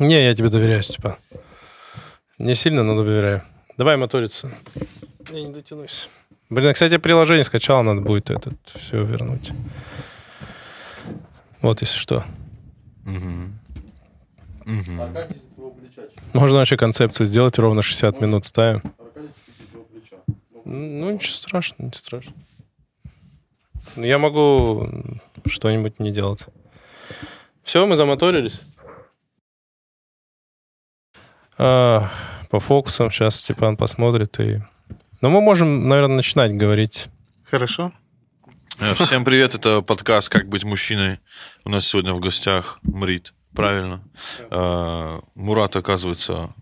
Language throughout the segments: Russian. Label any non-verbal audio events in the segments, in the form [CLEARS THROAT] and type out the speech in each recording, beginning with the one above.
Не, я тебе доверяю, Степан. Не сильно, но доверяю. Давай моториться. Я не дотянусь. Блин, кстати, приложение скачал, надо будет этот все вернуть. Вот, если что. Можно вообще концепцию сделать, ровно 60 минут ставим. Ну, ничего страшного, не страшно. Ну, Я могу что-нибудь не делать. Все, мы замоторились. А, по фокусам сейчас Степан посмотрит и... Но мы можем, наверное, начинать говорить. Хорошо. Э, Всем привет, это подкаст «Как быть мужчиной». У нас сегодня в гостях Мрит, правильно. Э, Мурат, оказывается,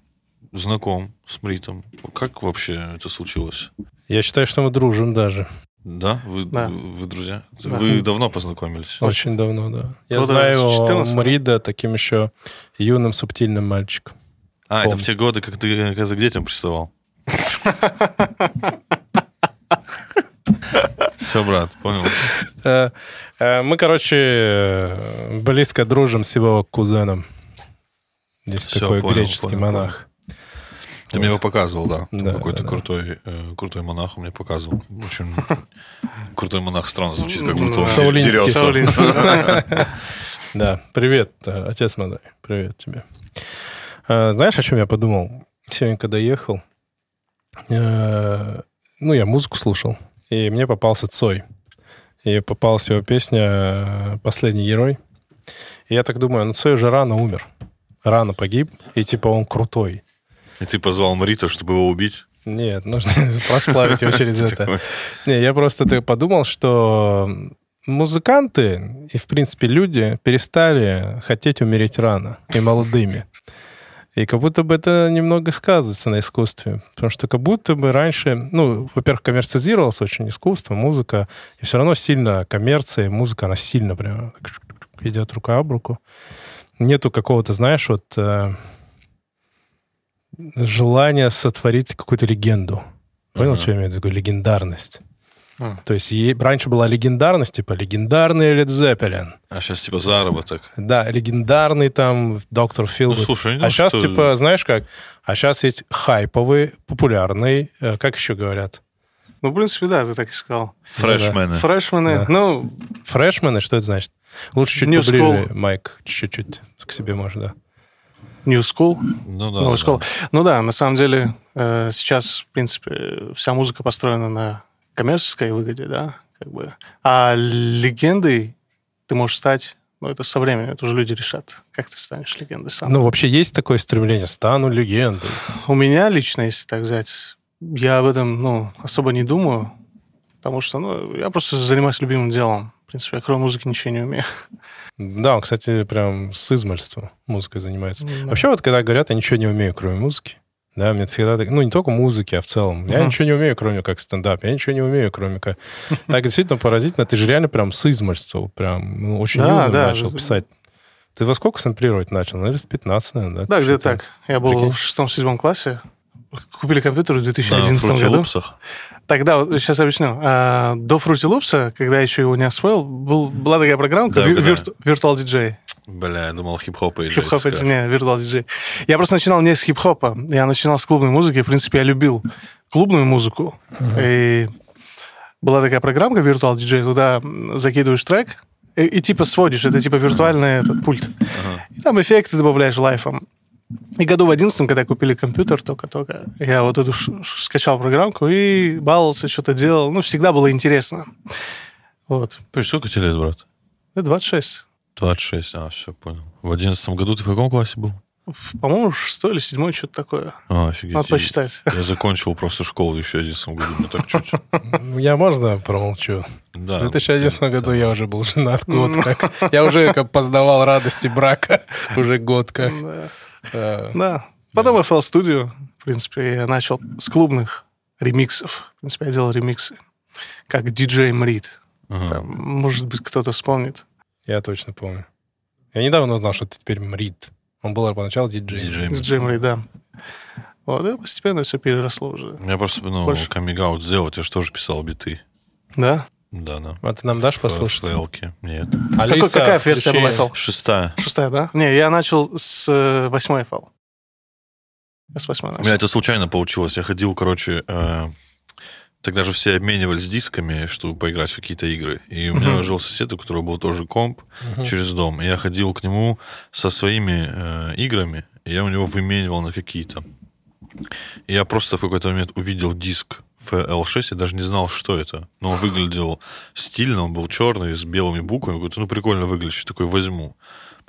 знаком с Мритом. Как вообще это случилось? Я считаю, что мы дружим даже. Да? Вы, Да. вы друзья? Да. Вы давно познакомились? Очень давно, да. Я Года знаю с 14, да? Мрида таким еще юным субтильным мальчиком. А, это помню. в те годы, как ты когда к детям приставал? Все, брат, понял. Э, э, Мы, короче, близко дружим с его кузеном. Здесь Всё, такой понял, греческий понял, монах. Ты мне его показывал, да. Да, Какой-то да, да. крутой, э, крутой монах он мне показывал. Очень крутой монах странно звучит, как будто он да. Дерется. Да. [LAUGHS] Да, привет, отец Мадай. Привет тебе. Э, Знаешь, о чем я подумал? Сегодня, когда ехал, э, ну, я музыку слушал, и мне попался Цой. И попалась его песня э, «Последний герой». И я так думаю, ну, Цой уже рано умер. Рано погиб, и типа он крутой. И ты позвал Мрита, чтобы его убить? Нет, нужно [LAUGHS] прославить его через [LAUGHS] это. Не, я просто так подумал, что музыканты и, в принципе, люди перестали хотеть умереть рано и молодыми. И как будто бы это немного сказывается на искусстве. Потому что как будто бы раньше, ну, во-первых, коммерциализировалось очень искусство, музыка, и все равно сильно коммерция, музыка, она сильно прям идет рука об руку. Нету какого-то, знаешь, вот э, желания сотворить какую-то легенду. Понял, Ага. что я имею в виду? Легендарность. А. То есть е- раньше была легендарность, типа легендарный Led Zeppelin. А сейчас типа заработок. Да, легендарный там доктор Фил. Ну, слушай, не а сейчас, что- типа, знаешь как? А сейчас есть хайповый, популярный, э, как еще говорят? Ну, в принципе, да, ты так и сказал. Фрешмены. Фрешмены, Да. ну, Фрешмены, что это значит? Лучше чуть New поближе, school. Майк, чуть-чуть к себе, может, да. New School, Ну да. новая да. школа. Ну да, на самом деле э, сейчас, в принципе, вся музыка построена на коммерческой выгоде, да, как бы. А легендой ты можешь стать, ну, это со временем, это уже люди решат, как ты станешь легендой сам. Ну, вообще есть такое стремление, стану легендой. У меня лично, если так взять, я об этом, ну, особо не думаю, потому что, ну, я просто занимаюсь любимым делом. В принципе, я кроме музыки ничего не умею. [LAUGHS] Да, он, кстати, прям с измальства музыкой занимается. Да. Вообще, вот когда говорят, я ничего не умею, кроме музыки, да, мне всегда так, ну, не только музыки, а в целом. Я ничего не умею, кроме как стендап. Я ничего не умею, кроме как... [LAUGHS] Так, действительно поразительно. Ты же реально прям с измальства, прям ну, очень Да, юным да. начал писать. Ты во сколько сэмплировать начал? Наверное, в 15, наверное, да? Да, где-то 16. так. Я был Прикинь. в шестом-седьмом классе. Купили компьютер в На 2011 Fruity году. Loops'ах? Тогда, вот сейчас объясню. А, До Fruity Loops, когда я еще его не освоил, был, была такая программка Да, Virtual DJ. Бля, я думал хип-хоп и Хип-хоп, это не, Virtual DJ. Я просто начинал не с хип-хопа. Я начинал с клубной музыки. В принципе, я любил клубную музыку. И была такая программка Virtual DJ. Туда закидываешь трек и, и типа сводишь. Это типа виртуальный этот пульт. Ага. И там эффекты добавляешь лайфом. И году в одиннадцатом, когда купили компьютер только-только, я вот эту ш- ш- скачал программку и баловался, что-то делал. Ну, всегда было интересно. Вот. Пусть сколько тебе лет, брат? Это 26. 26, а, все, понял. В одиннадцатом году ты в каком классе был? По-моему, шестой или седьмой, что-то такое. А, офигеть. Надо посчитать. Я закончил просто школу еще в 11 году, мне так чуть. Ну, [LAUGHS] Я можно промолчу? Да. В 2011 году я уже был женат год как. Я уже как познавал радости брака [LAUGHS] уже год как. Да. Э, Да. Потом я FL Studio. В принципе, я начал с клубных ремиксов. В принципе, я делал ремиксы. Как диджей. Там, может быть, кто-то вспомнит. Я точно помню. Я недавно узнал, что ты теперь Мрид. Он был поначалу диджей. Диджей. Диджей Мрит, да. Вот, и постепенно все переросло уже. Я просто, ну, Больше. каминг-аут сделать, я же тоже писал биты. Да? Да, да. А ты нам дашь послушать? Флелки. Нет. Какой- какая версия включи- была FL? Шестая. Шестая, да? Не, я начал с э, восьмой FL. Я с восьмой У начал. меня это случайно получилось. Я ходил, короче, э, тогда же все обменивались дисками, чтобы поиграть в какие-то игры. И у меня жил сосед, у которого был тоже комп Мгм. через дом. И я ходил к нему со своими э, играми, и я у него выменивал на какие-то. И я просто в какой-то момент увидел диск FL6, я даже не знал, что это. Но он выглядел стильно, он был черный, с белыми буквами. Я говорю, ну, прикольно выглядит, такой возьму.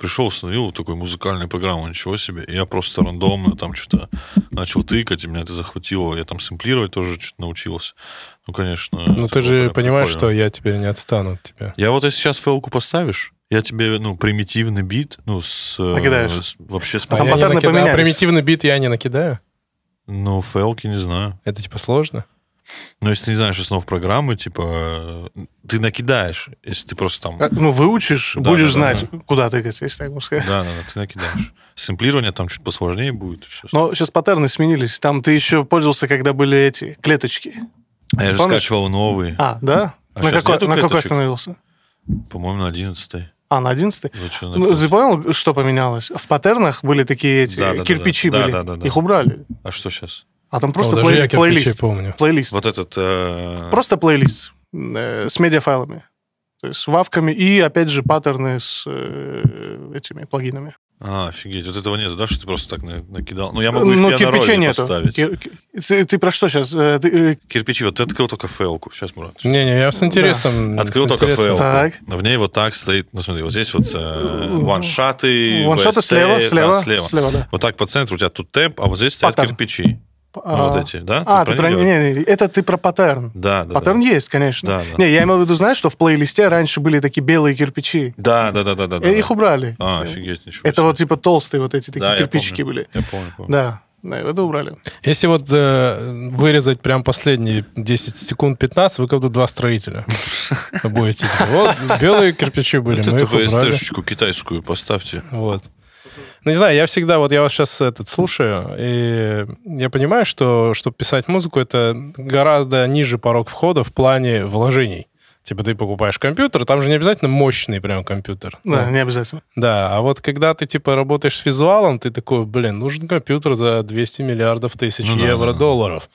Пришел, установил такой музыкальную программу, ничего себе. И я просто рандомно там что-то начал тыкать, и меня это захватило. Я там сэмплировать тоже что-то научился. Ну, конечно. Ну ты же понимаешь, прикольно. что я теперь не отстану от тебя. Я вот если сейчас фэлку поставишь, я тебе, ну, примитивный бит, ну, с... э, Накидаешь. с- вообще с... А там я не паттерны накидаю. поменялись. примитивный бит я не накидаю. Ну, фэлки не знаю. Это типа сложно. Но если ты не знаешь основ программы, типа, э, ты накидаешь, если ты просто там... А, Ну, выучишь, Да, будешь да, да, знать, куда тыкать, если так можно сказать. Да, да, да, ты накидаешь. Сэмплирование там чуть посложнее будет. всё. Но сейчас паттерны сменились. Там ты еще пользовался, когда были эти клеточки. А я же помнишь? скачивал новый, А, да? А на какой, на какой остановился? по-моему, на 11 А, на 11 Зачем Ну, ты понял, что поменялось? В паттернах были такие эти Да, да, да, кирпичи да. были. Да, да, да, да. Их убрали. А что сейчас? А там просто О, даже плей- плейлист. помню. Плейлист. Вот этот... э, Просто плейлист э, с медиафайлами. То есть с вавками и, опять же, паттерны с э, этими плагинами. А, офигеть. Вот этого нету, да, что ты просто так на- накидал? Ну, я могу в Ну, кирпичей нету. поставить. Кир- ки- Ты, ты про что сейчас? Кирпичи, вот ты открыл только фэлку. Сейчас, Мурат. Не-не, я с интересом. Открыл с только интересом. фэлку. Так. В ней вот так стоит, ну смотри, вот здесь вот э, ваншоты, Ваншоты VST, слева, да, слева, слева. слева, да. Вот так по центру у тебя тут темп, а вот здесь стоят Паттерн. кирпичи. Ну, А, вот эти, да? А, ты про... Не, говоришь? не, это ты про паттерн. Да, да. Паттерн да. есть, конечно. Да, да. Не, я имел в виду, знаешь, что в плейлисте раньше были такие белые кирпичи. Да, да, да, да, да. И да. их убрали. А, офигеть, ничего Это себе. вот типа толстые вот эти такие Да, я кирпичики помню. были. Я помню, помню. Да, да, это убрали. Если вот э, вырезать прям последние 10 секунд 15, вы как будто два строителя. Будете вот белые кирпичи были, мы их убрали. Китайскую поставьте. Вот. Ну, не знаю, я всегда, вот я вас сейчас этот слушаю, и я понимаю, что, чтобы писать музыку, это гораздо ниже порог входа в плане вложений. Типа ты покупаешь компьютер, там же не обязательно мощный прям компьютер. Да, Ну, не обязательно. Да, а вот когда ты типа работаешь с визуалом, ты такой, блин, нужен компьютер за 200 миллиардов тысяч Ну да, евро, да, да. долларов.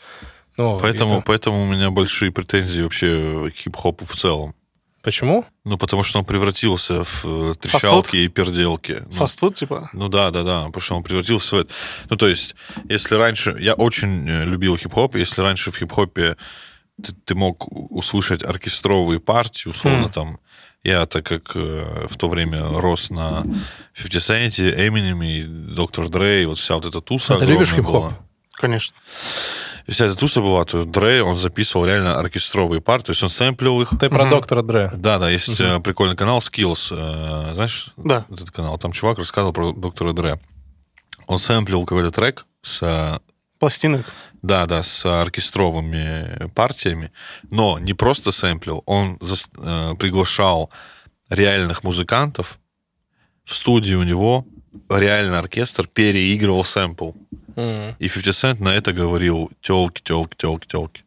Ну, Поэтому, это- поэтому у меня большие претензии вообще к хип-хопу в целом. Почему? Ну, потому что он превратился в э, Фастфуд? трещалки и перделки. Ну, Фастфуд, типа. Ну да, да, да, потому что он превратился в это. Ну, то есть, если раньше... Я очень э, любил хип-хоп, если раньше в хип-хопе ты, ты мог услышать оркестровые партии, условно, Мгм. там... Я, так как э, в то время рос на 50 Cent, Eminem и Доктор Dre, и вот вся вот эта туса А ты любишь хип-хоп? была. Конечно. Вся эта туса была, то Dre, он записывал реально оркестровые партии, то есть он сэмплил их. Ты про доктора Дре. Да, да, есть э, прикольный канал Skills, э, знаешь, Да. этот канал, там чувак рассказывал про доктора Дре. Он сэмплил какой-то трек с, э, Пластинок. да, да, с оркестровыми партиями, но не просто сэмплил, он зас- э, приглашал реальных музыкантов в студию у него, реальный оркестр переигрывал сэмпл. И 50 Cent на это говорил телки, телки, телки, телки.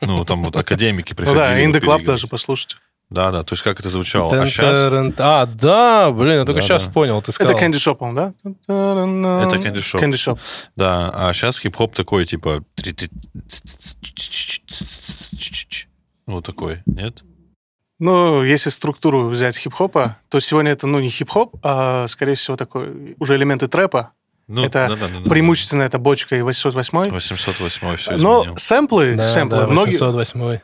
Ну, там вот академики Ну приходили. да, the Club переигрывать. даже послушать. Да, да, то есть как это звучало. А сейчас А, да, блин, я только Да, сейчас да. понял. Ты сказал. Это Candy Shop, он, да? Это Candy Shop. Candy Shop. Да, а сейчас хип-хоп такой, типа... Вот такой, нет? Ну, если структуру взять хип-хопа, то сегодня это, ну, не хип-хоп, а, скорее всего, такой уже элементы трэпа. Ну, Это да-да-да-да. Преимущественно это бочка и 808. 808 все Но изменил. сэмплы, Да, сэмплы, да, многие... 808.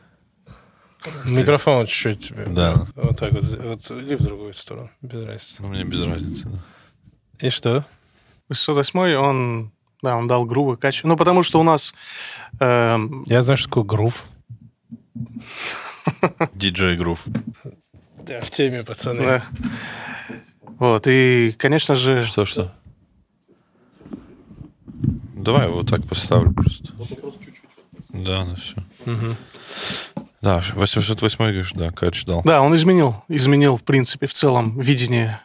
Микрофон чуть-чуть тебе. Да. Вот так вот. вот или в другую сторону. Без разницы. Ну, мне без разницы. да. И что? 808, он, да, он дал грубо, качество. Ну, потому что у нас... эм, Я знаю, что такое грув. DJ Groove. Да, в теме, пацаны. да. Вот, и, конечно же... Что-что? Давай вот так поставлю просто. Да, ну все. Мгм. Да, 808 говоришь, да, Кач дал. Да, он изменил, изменил, в принципе, в целом видение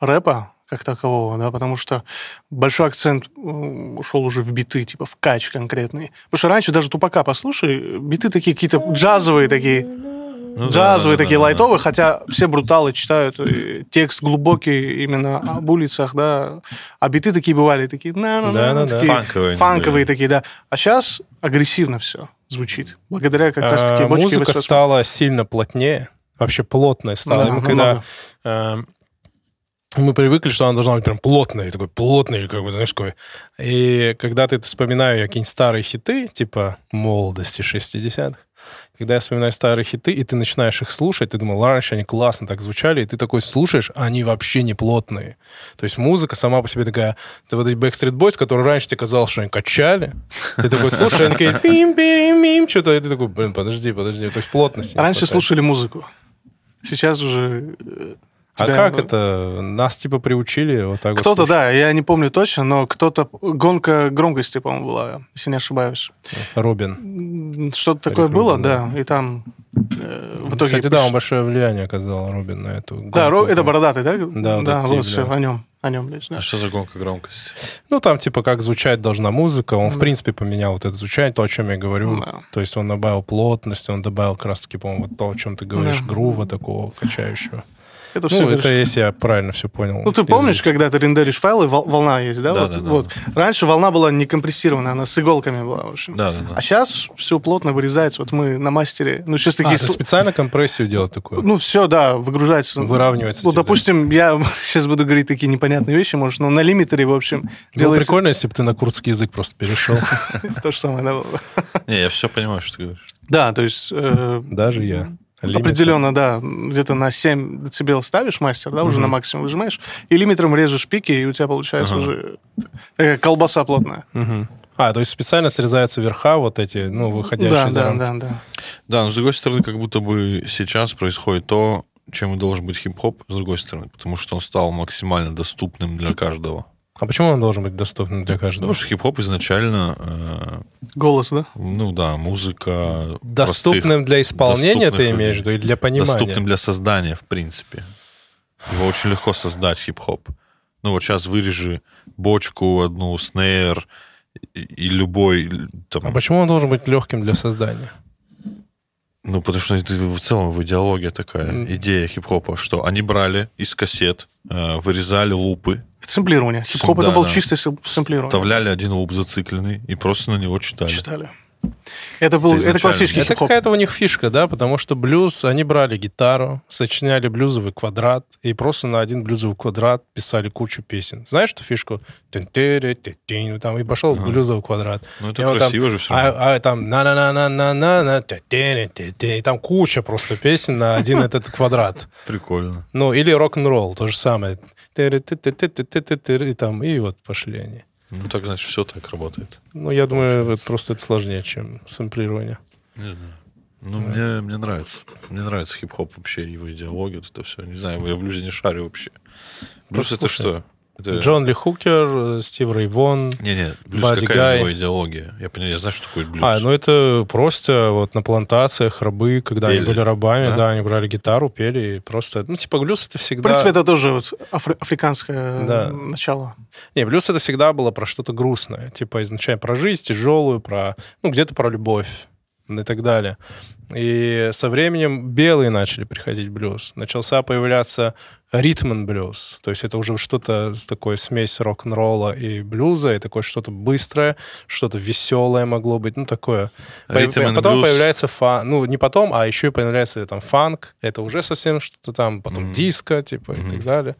рэпа как такового, да, потому что большой акцент ушел уже в биты, типа в кач конкретный. Потому что раньше даже Тупака послушай, биты такие какие-то джазовые такие. Ну да, джазовые, да, да, такие да, да. лайтовые, хотя все бруталы читают э, текст глубокий именно об улицах, да, а биты такие бывали, такие, на на Да-да-да. такие Фанковые они фанковые были. такие, да. А сейчас агрессивно все звучит, благодаря как раз таки А, бочке Музыка 88. стала сильно плотнее, вообще плотная стала. Да, когда э, мы привыкли, что она должна быть прям плотная, и такой плотный, или как бы, знаешь, такой. И когда ты вспоминаю какие-нибудь старые хиты, типа молодости 60-х, когда я вспоминаю старые хиты, и ты начинаешь их слушать, ты думал, раньше они классно так звучали, и ты такой слушаешь, а они вообще не плотные. То есть музыка сама по себе такая... Ты вот эти Backstreet Boys, которые раньше тебе казалось, что они качали, ты такой слушаешь, они такие пим пим пим что-то, и ты такой, блин, подожди, подожди. То есть плотности. не Раньше слушали музыку, сейчас уже... А тебя- как это? Нас типа приучили вот так вот Кто-то, слушать? да, я не помню точно, но кто-то... Гонка громкости, по-моему, была, если не ошибаюсь. Робин. Что-то такое Рик было, Рубин, да, и там э, в итоге... Кстати, да, приш- он большое влияние оказал, Робин, на эту Да, гонку. Ро- это бородатый, да? Да, вот да вот тип, все, да. о нем, о нем лишь, да. А что за гонка громкости? Ну, там типа как звучать должна музыка. Он, в Да. принципе, поменял вот это звучание, то, о чем я говорю. Да. То есть он добавил плотность, он добавил как раз-таки, по-моему, вот то, о чем ты говоришь, Да. грува такого качающего. Это все Ну, это если я правильно все понял. Ну, ты из- помнишь, когда ты рендеришь файлы, вол- волна есть, да? Да, вот, да, да. вот. Раньше волна была не компрессированная, она с иголками была, в общем. Да, да, да. А сейчас все плотно вырезается. Вот мы на мастере... Ну, сейчас А, такие... ты сл- специально компрессию делал такую? Ну, все, да, выгружается. Выравнивается Ну, допустим, я [LAUGHS] сейчас буду говорить такие непонятные вещи, может, но на лимитере, в общем, Было делается прикольно, если бы ты на курдский язык просто перешел. [LAUGHS] то же самое. да. Не, я все понимаю, что ты говоришь. Да, то есть... э, Даже я. Лимит. Определенно, да. Где-то на 7 децибел ставишь мастер, да, уже Мгм. на максимум выжимаешь, и лимитером режешь пики, и у тебя получается Ага. уже такая колбаса плотная. Мгм. А, то есть специально срезаются верха вот эти, ну, выходящие Да, за да, да, да. Да, но с другой стороны, как будто бы сейчас происходит то, чем и должен быть хип-хоп, с другой стороны, потому что он стал максимально доступным для каждого. А почему он должен быть доступным для Потому каждого? что хип-хоп изначально, э, Голос, да? ну да, музыка... Доступным для исполнения ты имеешь в виду, и для простых, понимания? доступным для создания, в принципе. Его очень легко создать, хип-хоп. Ну вот сейчас вырежи бочку, одну снейр и, и любой... Там, А почему он должен быть легким для создания? Ну, потому что это в целом в идеология такая, идея хип-хопа, что они брали из кассет, вырезали лупы, Это сэмплирование. Хип-хоп Да, это был да. сэм- сэмплирование. вставляли один луп зацикленный и просто на него читали. Читали. Это был, Это классический Это какая-то у них фишка, да, потому что блюз, они брали гитару, сочиняли блюзовый квадрат, и просто на один блюзовый квадрат писали кучу песен. Знаешь эту фишку? Тын-тыры-ты-тынь, там, и пошел Ага. блюзовый квадрат. Ну, И это там- красиво же все равно. А, а там на на на на на на на и там куча просто песен на один этот квадрат. Прикольно. Ну, или рок-н-ролл, то же самое. И там, и вот пошли они. Ну, так, значит, все так работает. Ну, я думаю, это просто это сложнее, чем сэмплирование. Не знаю. Ну, мне, мне нравится. Мне нравится хип-хоп вообще, его идеология, вот это все. Не знаю, я в блюзе не шарю вообще. Просто это слушай, что? Это... Джон Ли Хукер, э, Стив Рейвон. Не-не, блюз Бадди какая Гай. у него идеология? Я понимаю, я знаю, что такое блюз. А, ну это просто вот на плантациях рабы, когда они Пели, были рабами, да? да? они брали гитару, пели, и просто... Ну, типа, блюз это В всегда... принципе, это тоже вот афри- африканское Да. начало. Не, блюз это всегда было про что-то грустное. Типа, изначально про жизнь тяжелую, про... Ну, где-то про любовь и так далее. И со временем белые начали приходить блюз. Начался появляться ритм блюз. То есть это уже что-то с такой смесь рок-н-ролла и блюза, и такое что-то быстрое, что-то веселое могло быть, ну, такое. And потом блюз. появляется фан, ну, не потом, а еще и появляется там фанк, это уже совсем что-то там, потом Мгм. диско, типа, и Мгм. так далее.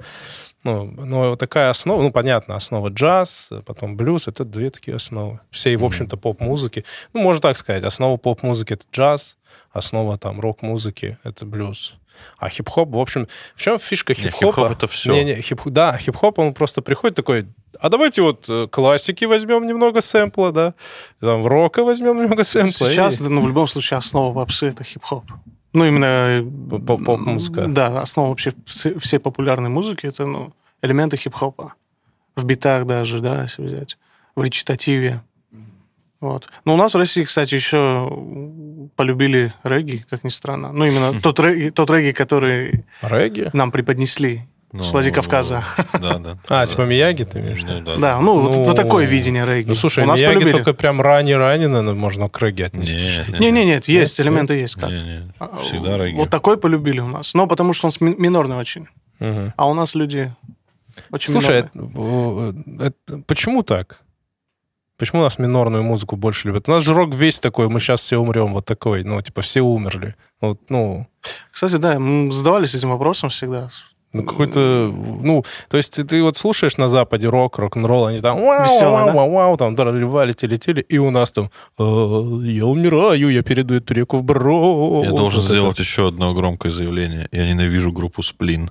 Ну, но вот такая основа, ну, понятно, основа джаз, потом блюз, это две такие основы. Всей, в общем-то, поп-музыки. Ну, можно так сказать, основа поп-музыки — это джаз, основа там рок-музыки — это блюз. А хип-хоп, в общем, в чем фишка Не, хип-хопа? хип-хоп это всё. Не, не, хип да, хип-хоп, он просто приходит такой, а давайте вот э, классики возьмем немного сэмпла, да, там рока возьмем немного сэмпла. Сейчас, и ну, в любом случае, основа попсы — это хип-хоп. Ну, именно... поп- поп-музыка. Да, основа вообще все- всей популярной музыки — это, ну, элементы хип-хопа. В битах даже, да, если взять. В речитативе. Вот. Но у нас в России, кстати, еще полюбили регги, как ни странно. Ну, именно [LAUGHS] тот регги, тот регги, который Регги? нам преподнесли. Ну, С Владикавказа. Да, да. А, да. типа Мияги ты имеешь? Ну, да. Да, ну, вот- Ну, вот такое видение регги. Ну, слушай, У нас Мияги полюбили. только прям ранее-ранее, наверное, можно к регги отнести. Не, что-то. не, Не, не, нет, есть, Нет? элементы есть. Как. Не, не, А, всегда регги. Вот такой полюбили у нас. Но потому что он минорный очень. Мгм. А у нас люди очень Слушай, минорные. это, это- почему так? Почему у нас минорную музыку больше любят? У нас же рок весь такой, мы сейчас все умрем, вот такой, ну, типа, все умерли. Вот, ну, Кстати, да, мы задавались этим вопросом всегда. Ну, какой-то, ну, то есть ты, ты вот слушаешь на Западе рок, рок-н-ролл, они там вау, Весёлый, вау, да? вау, вау, там драли, летели, и у нас там «А, я умираю, я перейду эту реку в бро. Я должен Вот это. сделать еще одно громкое заявление. Я ненавижу группу Сплин.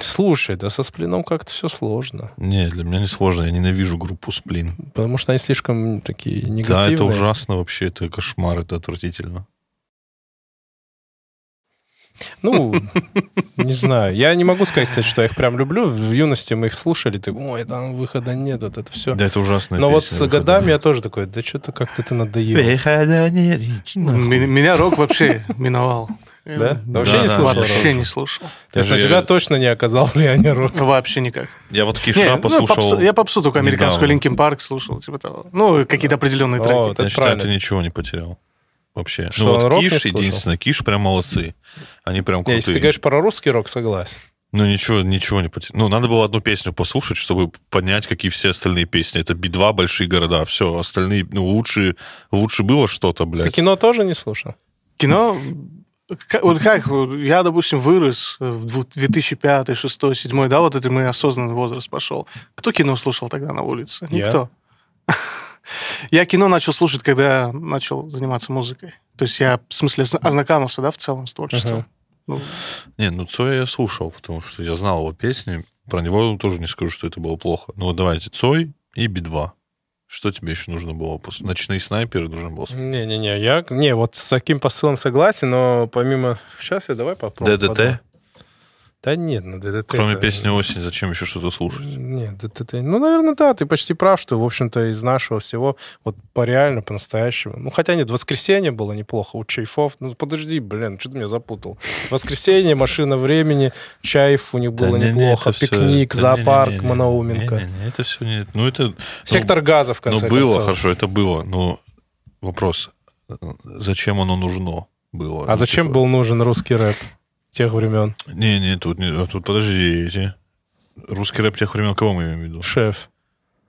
Слушай, да со сплином как-то все сложно, Не, для меня не сложно. Я ненавижу группу Сплин. потому что они слишком такие Да, негативные. это ужасно вообще. Это кошмар, это отвратительно. Ну, не знаю. Я не могу сказать, кстати, что я их прям люблю. В юности мы их слушали, ты, ой, там выхода нет, вот это все. Да, это ужасная Но вот с годами нет. я тоже такой, да что-то как-то ты надоел. Выхода нет, Меня рок вообще миновал. Да? Я Вообще Да, не да, слушал? Вообще рок? не слушал. То есть на тебя точно не оказал влияния рок. Вообще никак. Я вот Не, Киша ну, послушал. попсу- я попсу только американскую. Linkin Park слушал, типа того. Ну, какие-то определенные О, треки. вот это Я считаю, правильно. ты ничего не потерял. Вообще. Что, ну вот рок Киш, слушал? единственное, Киш прям молодцы. Они прям Не, крутые. если ты говоришь про русский рок, согласен. Ну, ничего, ничего не потерял. Ну, надо было одну песню послушать, чтобы понять, какие все остальные песни. Это Би-2, большие города. Все, остальные, ну, лучше, лучше было что-то, Ты блядь. кино тоже не слушал? Кино, как- вот как, я, допустим, вырос в дву- 2005, 2006, 2007, да, вот это мой осознанный возраст пошел. Кто кино слушал тогда на улице? Никто. Я кино начал слушать, когда начал заниматься музыкой. То есть я, в смысле, зна- ознакомился, да, в целом с творчеством. Ага. Ну, Не, ну, Цоя я слушал, потому что я знал его песни. Про него тоже не скажу, что это было плохо. Ну, вот давайте, Цой и Би-2. Что тебе еще нужно было? после- Ночные снайперы нужно было. Не-не-не, я... Не, вот с таким посылом согласен, но помимо... Сейчас я давай попробую. ДДТ? Да нет, ну ДДТ... Кроме это- песни «Осень», зачем еще что-то слушать? Нет, ДДТ... Ну, наверное, да, ты почти прав, что, в общем-то, из нашего всего вот по реально, по-настоящему... Ну, хотя нет, «Воскресенье» было неплохо у Чайфов. Ну, подожди, блин, что ты меня запутал? «Воскресенье», «Машина времени», «Чайф» у них было неплохо, «Пикник», «Зоопарк». Не-не-не, Это все не... Ну, это... «Сектор газа», в Ну, конце ну, было, хорошо, это было. Но вопрос, зачем оно нужно было? А Ну, зачем типа, был нужен русский рэп тех времен? Не, не, тут, не, а тут подождите. Русский рэп тех времен кого мы имеем в виду? Шеф.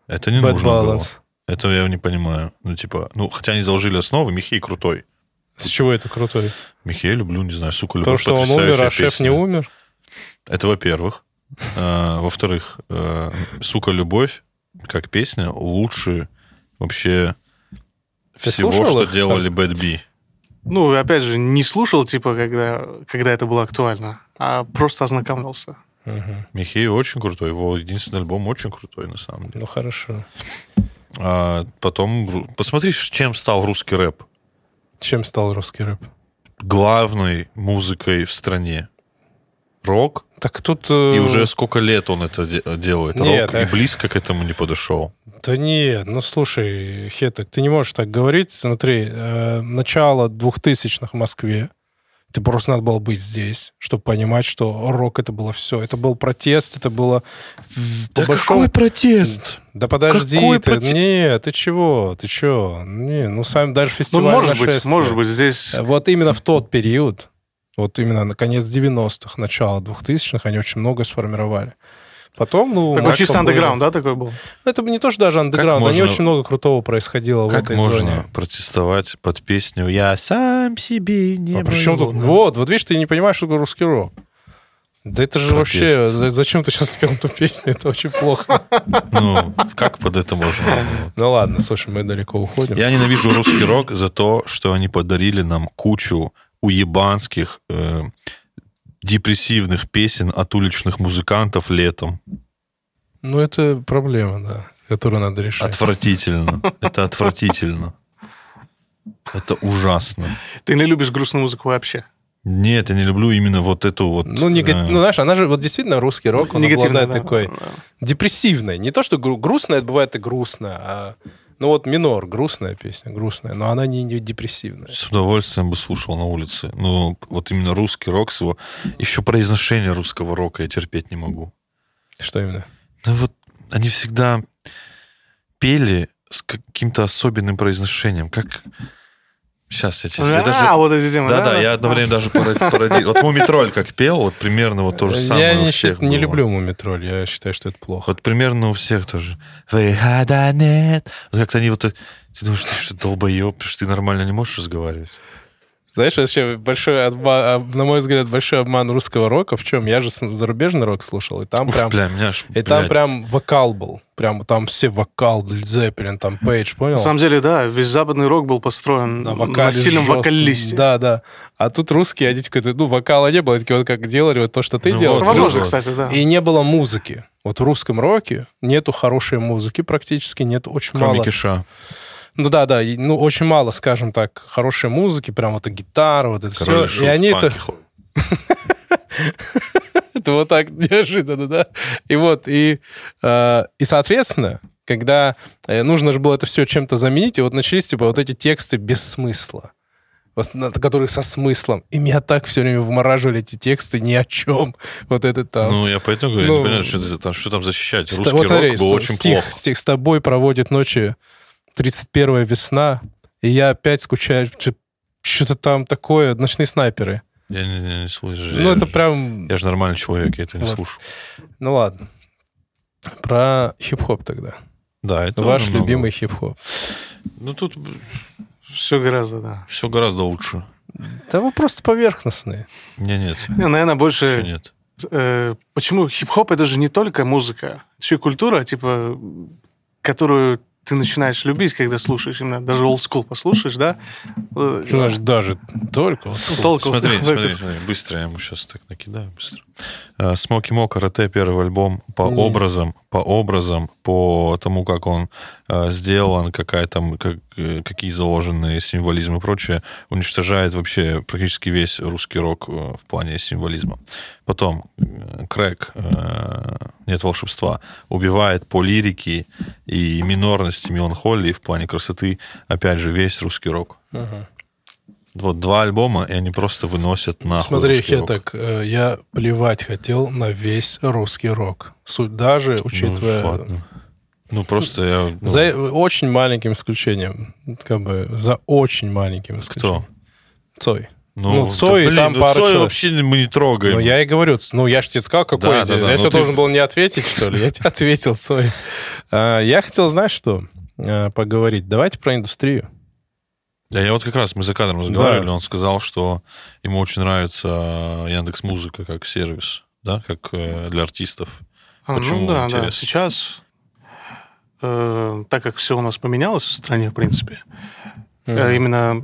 Это не Bad нужно было. Balance. Это я не понимаю. Ну, типа, ну, хотя они заложили основы, Михей крутой. С чего это крутой? Михея люблю, не знаю, сука, Потому любовь, что он умер, а шеф песня. не умер? Это во-первых. А, Во-вторых, э, сука, любовь, как песня, лучше вообще Ты всего, что их? делали Bad B. ну, опять же, не слушал, типа, когда, когда это было актуально, а просто ознакомился. Мгм. Михей очень крутой, его единственный альбом очень крутой, на самом деле. Ну, хорошо. А потом, посмотри, с чем стал русский рэп. Чем стал русский рэп? Главной музыкой в стране. Рок. Так тут... э, И уже сколько лет он это де- делает. Нет, Рок и близко к этому не подошел. Да нет, ну слушай, Хеток, ты не можешь так говорить. Смотри, э, начало 2000-х в Москве. Ты просто надо было быть здесь, чтобы понимать, что рок это было все. Это был протест, это было... по большому- протест? Да подожди, какой ты... проте- Не, ты чего? Ты чего? Не, ну сам даже Ну, фестиваль может быть, может быть, здесь... Вот именно в тот период, вот именно на конец 90-х, начало 2000-х, они очень много сформировали. Потом, ну... Такой чисто андеграунд, да, такой был? Это не то, что даже андеграунд, они можно- очень много крутого происходило в Как этой можно зоне. протестовать под песню «Я сам себе не А при чем тут? вру»? Вот, вот видишь, ты не понимаешь, что такое русский рок. Да это же Протест. вообще... за- Зачем ты сейчас спел эту песню? Это очень плохо. Ну, как под это можно? Ну ладно, слушай, мы далеко уходим. Я ненавижу русский рок за то, что они подарили нам кучу уебанских э, депрессивных песен от уличных музыкантов летом. Ну это проблема, да, которую надо решать. Отвратительно. Это отвратительно. Это ужасно. Ты не любишь грустную музыку вообще? Нет, я не люблю именно вот эту вот... Ну, нега- э, ну, знаешь, она же вот действительно русский рок, он обладает да. такой Да. депрессивной. Не то, что гру- грустно, это бывает и грустно, а Ну вот минор, грустная песня, грустная, но она не, не депрессивная. С удовольствием бы слушал на улице. Ну, вот именно русский рок с его... Еще произношение русского рока я терпеть не могу. Что именно? Ну вот они всегда пели с каким-то особенным произношением, как... Сейчас я тебе... я А, даже- вот эти темы. Да-да, я одно время даже пароди- пароди- Вот Мумитроль как пел, вот примерно вот то же самое я у не, всех не было. люблю Мумитроль, я считаю, что это плохо. Вот примерно у всех тоже. Выхода нет. Вот как-то они вот... э, Ты думаешь, ты что, долбоеб, что ты нормально не можешь разговаривать? Знаешь, вообще большой обма- об- на мой взгляд, большой обман русского рока в чем? Я же зарубежный рок слушал, и там Уф, прям... бля, меня аж, И там блядь. прям вокал был. Прям там все вокал, Зеппелин, там Пейдж, понял? На самом деле, да, весь западный рок был построен на на, сильном жёстком. вокалисте. Да, да. А тут русские, они такие, ну, вокала не было, такие, вот как делали вот то, что ты Ну делал. вот, Возможно, вот. кстати, да. И не было музыки. Вот в русском роке нету хорошей музыки практически, нет очень Кроме мало. Киша. Ну да, да, и, ну очень мало, скажем так, хорошей музыки, прям вот и гитара, вот это Король все. Шут, И они это, [LAUGHS] это вот так неожиданно, да. И вот, и, э, и соответственно, когда э, нужно же было это все чем-то заменить, и вот начались типа вот эти тексты без смысла. Которые со смыслом. И меня так все время вымораживали эти тексты ни о чем. Вот это там. Ну, я поэтому говорю, Ну, не понимаю, что, там, что там защищать. Русский вот смотри, рок был очень стих, плох. стих «С тобой проводит ночи 31 весна, и я опять скучаю, что-то там такое, ночные снайперы». Я не, не, не слышу. Ну, я, это же- прям... я же нормальный человек, я это не Вот. слушаю. Ну, ладно. Про хип-хоп тогда. Да, это Ваш намного- любимый хип-хоп. Ну, тут Все гораздо, да. все гораздо лучше. Да вы просто поверхностные. Не, нет. Не, наверное, больше... нет. э, почему хип-хоп это же не только музыка, это еще и культура, типа, которую ты начинаешь любить, когда слушаешь именно даже old school послушаешь, да? Э, Что значит даже только? вот. Толку Смотри, только- смотри, смотри, быстро я ему сейчас так накидаю, быстро. Смоки Мо Карате, первый альбом, по Не. образам, по образам, по тому, как он э, сделан, какая там, как, какие заложены символизм и прочее, уничтожает вообще практически весь русский рок э, в плане символизма. Потом э, Крэк, э, нет волшебства, убивает по лирике и минорности меланхолии в плане красоты, опять же, весь русский рок. Мгм. Вот два альбома, и они просто выносят нахуй Смотри, русский рок. Э, я плевать хотел на весь русский рок. Суть даже, учитывая... Ну, ладно. Ну, просто я... ну, За очень маленьким исключением. Как бы за очень маленьким Кто? исключением. Цой. Ну, ну, Цой, да, блин, там ну, пара Цой человек. вообще мы не трогаем. Ну, я и говорю, ну, я же тебе сказал, какой Да, тебе. да, да, Я ну тебе ты- должен был не ответить, что ли? Я тебе ответил, Цой. А, Я хотел, знаешь что, а, поговорить. Давайте про индустрию. Да, я вот как раз, мы за кадром разговаривали, Да. он сказал, что ему очень нравится Яндекс Музыка как сервис, да, как э, для артистов. А, Почему ну да, да. интересно? Сейчас, э, так как все у нас поменялось в стране, в принципе, Мгм. именно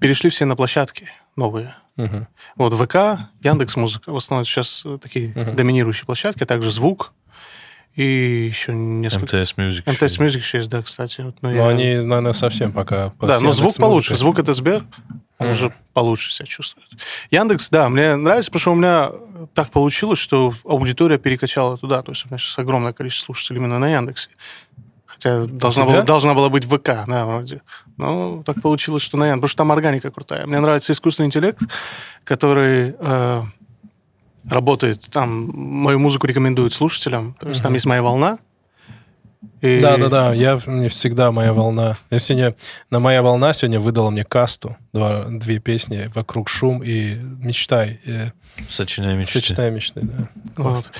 перешли все на площадки новые. Мгм. Вот ВК, Яндекс Музыка. В основном сейчас э, такие Мгм. доминирующие площадки, а также звук. И еще несколько... МТС Music. МТС Music еще есть, да, кстати. Вот, но Но я- они, наверное, совсем пока... по Да, но звук получше. Звук это Сбер, он уже получше себя чувствует. Яндекс, да, мне нравится, потому что у меня так получилось, что аудитория перекачала туда. То есть у меня сейчас огромное количество слушателей именно на Яндексе. Хотя должна была, должна была быть ВК, да, вроде. Но так получилось, что на потому что там органика крутая. Мне нравится искусственный интеллект, который э, работает, там мою музыку рекомендует слушателям. То есть там Мгм. есть моя волна. И- Да, да, да. Я мне всегда моя волна. Я сегодня на моя волна сегодня выдала мне касту. Два, две песни вокруг шум и мечтай. э, Сочиняй мечты. Сочетай мечты, да. Вот.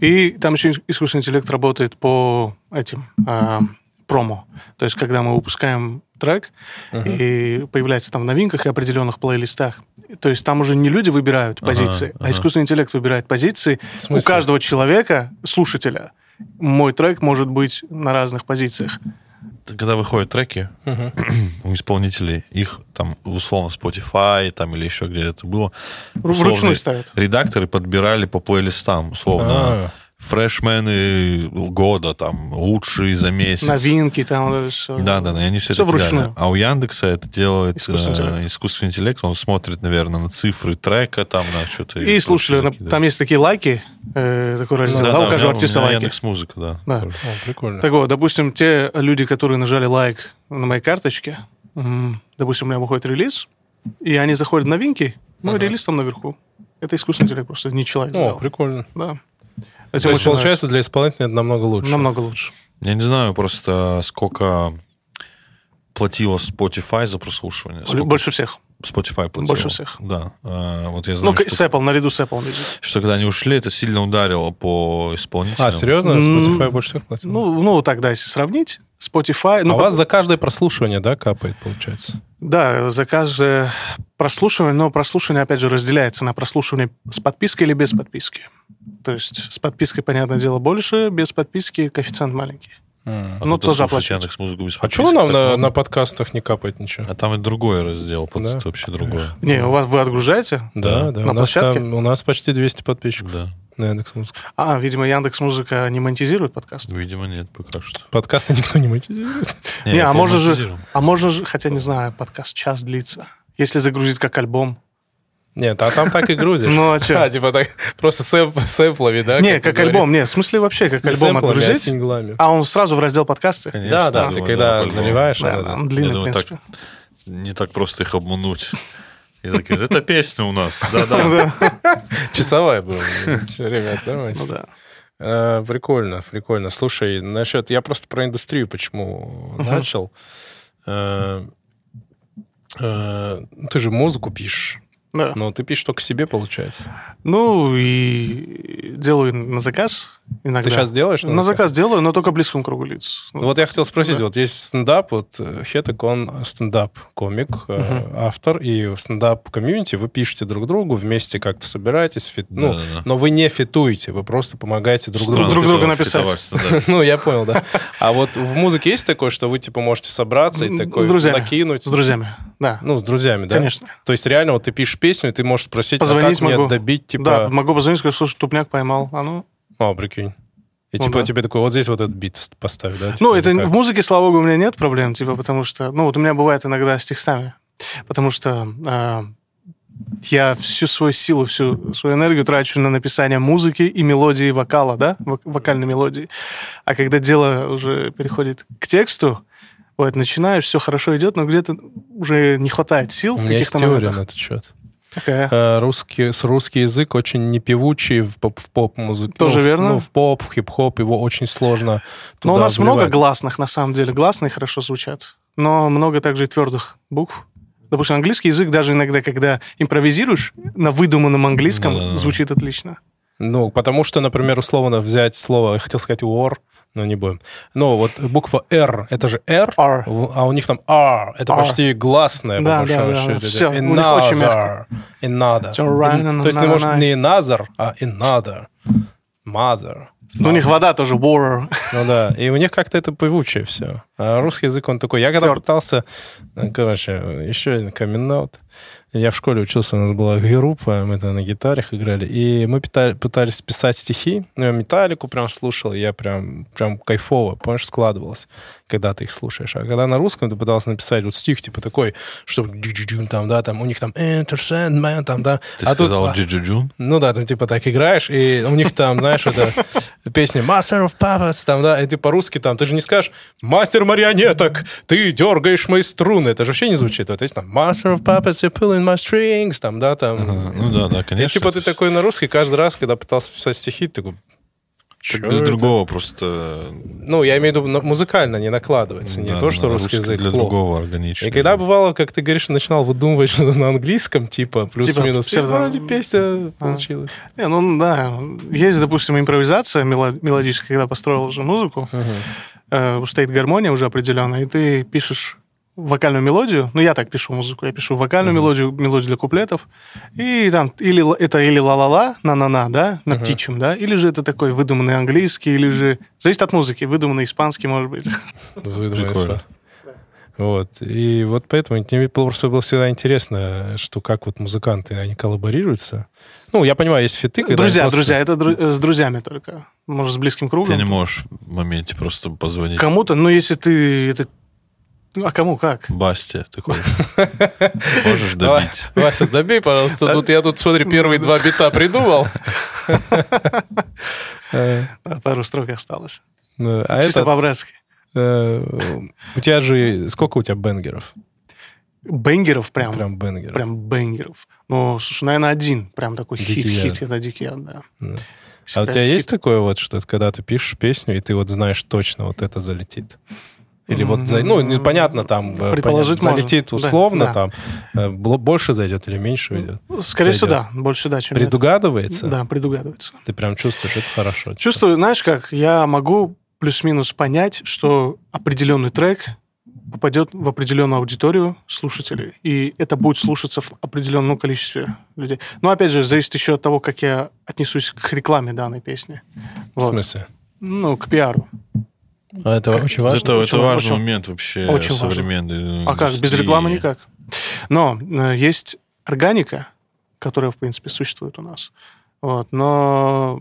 И там еще искусственный интеллект работает по этим а, промо. То есть, когда мы выпускаем трек, Мгм. и появляется там в новинках и определенных плейлистах. То есть там уже не люди выбирают позиции, ага. а искусственный интеллект выбирает позиции. У каждого человека, слушателя, мой трек может быть на разных позициях. Когда выходят треки Мгм. [CLEARS THROAT] у исполнителей, их там условно Spotify там или еще где это было, Вручную ставят. редакторы подбирали по плейлистам, условно. А, фрешмены года, там, лучшие за месяц. Новинки там, все. Да, да, да, и они все, Всё это вручную. А у Яндекса это делает Искусственный э, интеллект. искусственный интеллект, он смотрит, наверное, на цифры трека, там, на что-то. И слушали, на- закидывает. там есть такие лайки, э, такой раздел, Да, да, да, у каждого у меня- артиста у меня лайки. Яндекс Музыка, да. Да. О, прикольно. Так вот, допустим, те люди, которые нажали лайк на моей карточке, допустим, у меня выходит релиз, и они заходят в новинки, ну, и Ага. релиз там наверху. Это искусственный интеллект, просто не человек О, сделал. прикольно. Да. То есть, очень получается, для исполнителя это намного лучше. намного лучше. Я не знаю просто, сколько платила Spotify за прослушивание. Сколько Больше всех. Spotify платил. больше всех. Да. А, вот я Ну, знаю, к- что, с Apple, наряду с Apple Music. что когда они ушли, это сильно ударило по исполнителям. А, серьезно? Spotify больше всех платил? Ну, ну, так, да, если сравнить, Spotify... а Ну, у вас за каждое прослушивание, да, капает, получается? Да, за каждое прослушивание, но прослушивание, опять же, разделяется на прослушивание с подпиской или без подписки. То есть с подпиской, понятное дело, больше, без подписки коэффициент маленький. М. А ну, тоже слушает оплачивать. Яндекс.Музыку без А чего нам на, на подкастах не капает ничего? А там и другой раздел, под- Да? вообще другое. Не, у вас вы отгружаете? Да, Да. да. На у, нас площадке? там- у нас почти 200 подписчиков Да, на Яндекс.Музыке. А, видимо, Яндекс Музыка не монетизирует подкаст. видимо, нет пока что. Подкасты никто не монетизирует. Не, а можно же, а можно же, хотя не знаю, подкаст час длится. Если загрузить как альбом. Нет, а там так и грузишь. Ну, а чё? [LAUGHS] А, типа так, просто сэп, сэплами, да? не, как говоришь? альбом, не, в смысле вообще как Не альбом сэмплами, а отгрузить. синглами. А он сразу в раздел подкасты? Конечно, Да, да, я ты думаю, когда по-любому. заливаешь, Да, надо- он длинный, думаю, в так принципе. Не так просто их обмануть. И такие, это песня у нас. Да-да. [LAUGHS] часовая была. Ребят, давайте. Ну да. Э, Прикольно, прикольно. Слушай, насчет... Я просто про индустрию почему начал. Э, э, Ты же музыку пишешь. Да. Но ты пишешь только себе, получается. Ну, и делаю на заказ иногда. Ты сейчас делаешь? На заказ делаю, но только близкому кругу лиц. Ну, Вот я хотел спросить, Да. вот есть стендап, вот э, Хетек, он стендап-комик, э, автор, и в стендап-комьюнити вы пишете друг другу, вместе как-то собираетесь, фит- ну, Да-да-да. но вы не фитуете, вы просто помогаете друг Странно, другу. друг друга написать. да. [LAUGHS] Ну, я понял, да. А вот в музыке есть такое, что вы, типа, можете собраться и такой накинуть? С друзьями, да. Ну, с друзьями, да? Конечно. То есть реально вот ты пишешь песню, и ты можешь спросить, а Позвонить как мне могу. добить, типа... Да, могу позвонить, сказать, слушай, тупняк поймал. А ну, О, прикинь. И Ну типа да. тебе такой, вот здесь вот этот бит поставь, да? Ну, типа, это или как? в музыке, слава богу, у меня нет проблем, типа, потому что, ну, вот у меня бывает иногда с текстами, потому что а, я всю свою силу, всю свою энергию трачу на написание музыки и мелодии вокала, да, вок- вокальной мелодии. А когда дело уже переходит к тексту, вот, начинаешь, все хорошо идет, но где-то уже не хватает сил У в каких-то теория моментах. на этот счет. Какая? Э, Русский, с русский язык очень непевучий в, поп- в поп-музыке. Тоже Ну, в- верно. Ну, в поп, в хип-хоп его очень сложно Но у нас много вливать. гласных, на самом деле. Гласные хорошо звучат, но много также и твердых букв. Допустим, английский язык даже иногда, когда импровизируешь на выдуманном английском, Да-да-да. звучит отлично. Ну, потому что, например, условно взять слово, я хотел сказать war, но не будем. Ну, вот буква R, это же R, R. а у них там R, это R. почти гласная, по Да, да, да, счету. всё, Это у них очень another, мягко. another. In- То есть не может another. не another, а another. Mother. Ну, у них вода тоже water. Ну да, и у них как-то это певучее все. А русский язык, он такой... Я когда Тверд. пытался... Короче, еще один камин Я в школе учился, у нас была группа, мы там на гитарах играли, и мы питали- пытались писать стихи. Ну, я металлику прям слушал, я прям, прям кайфово, помнишь, складывалось, когда ты их слушаешь. А когда на русском ты пытался написать вот стих, типа такой, что там, да, там, у них там Enter Sandman, там, да. Ты А сказал а, Джиджиджун? ну да, там типа так играешь, и у них там, знаешь, это [LAUGHS] песня Master of Puppets, там, да, и ты по-русски там, ты же не скажешь Мастер марионеток, ты дергаешь мои струны. Это же вообще не звучит. Вот есть там Master of Puppets, you're pulling my strings, там, да, там. Ага, Ну да, да, И конечно. типа ты такой на русский каждый раз, когда пытался писать стихи, ты такой... «Чё для это?» другого просто... Ну, я имею в виду, музыкально не накладывается. Не да, то, что да, русский язык для плохо. другого органично. И когда бывало, как ты говоришь, начинал выдумывать [LAUGHS] что-то на английском, типа, плюс-минус, Типа, псевдо- вроде песня А. получилась. Не, ну да, есть, допустим, импровизация мело- мелодическая, когда построил уже музыку, э, стоит гармония уже определенная, и ты пишешь вокальную мелодию, ну я так пишу музыку, я пишу вокальную мелодию, мелодию для куплетов, и там или это или ла-ла-ла, на-на-на, да, на Мгм. птичьем, да, или же это такой выдуманный английский, или же, зависит от музыки, выдуманный испанский, может быть. [LAUGHS] Прикольно. Вот. И вот поэтому мне просто было всегда интересно, что как вот музыканты, они коллаборируются. Ну, я понимаю, есть фиты, когда Друзья, просто- друзья, это дру- с друзьями только. Может, с близким кругом. Ты не можешь в моменте просто позвонить Кому-то, ну, если ты... Это... Ну, а кому как? Басте такой. [LAUGHS] Можешь добить. Вася, добей, пожалуйста. Тут я тут, смотри, первые два бита придумал. [LAUGHS] Пару строк осталось. ну, А Чисто по-братски. э, У тебя же... Сколько у тебя бенгеров? Бенгеров прям. Прям бенгеров. Прям бенгеров. Ну, слушай, наверное, один. Прям такой хит-хит. Это дикий да. Да. А у тебя есть такое вот, что когда ты пишешь песню, и ты вот знаешь точно, вот это залетит? Или вот, за- ну, непонятно, там, э, Предположить понятно, можно. залетит Да, условно, да. там, э, больше зайдет или меньше уйдет? Скорее всего, да. Больше да, чем. Предугадывается? Да, предугадывается. Ты прям чувствуешь, это хорошо. типа. Чувствую, знаешь как, я могу плюс-минус понять, что определенный трек попадет в определенную аудиторию слушателей, и это будет слушаться в определенном количестве людей. Но, опять же, зависит еще от того, как я отнесусь к рекламе данной песни. В Вот. смысле? Ну, к пиару. А это очень важно? Это, очень это важный очень- момент вообще очень важно. современной А как? Без рекламы никак. Но э, есть органика, которая, в принципе, существует у нас. Вот. Но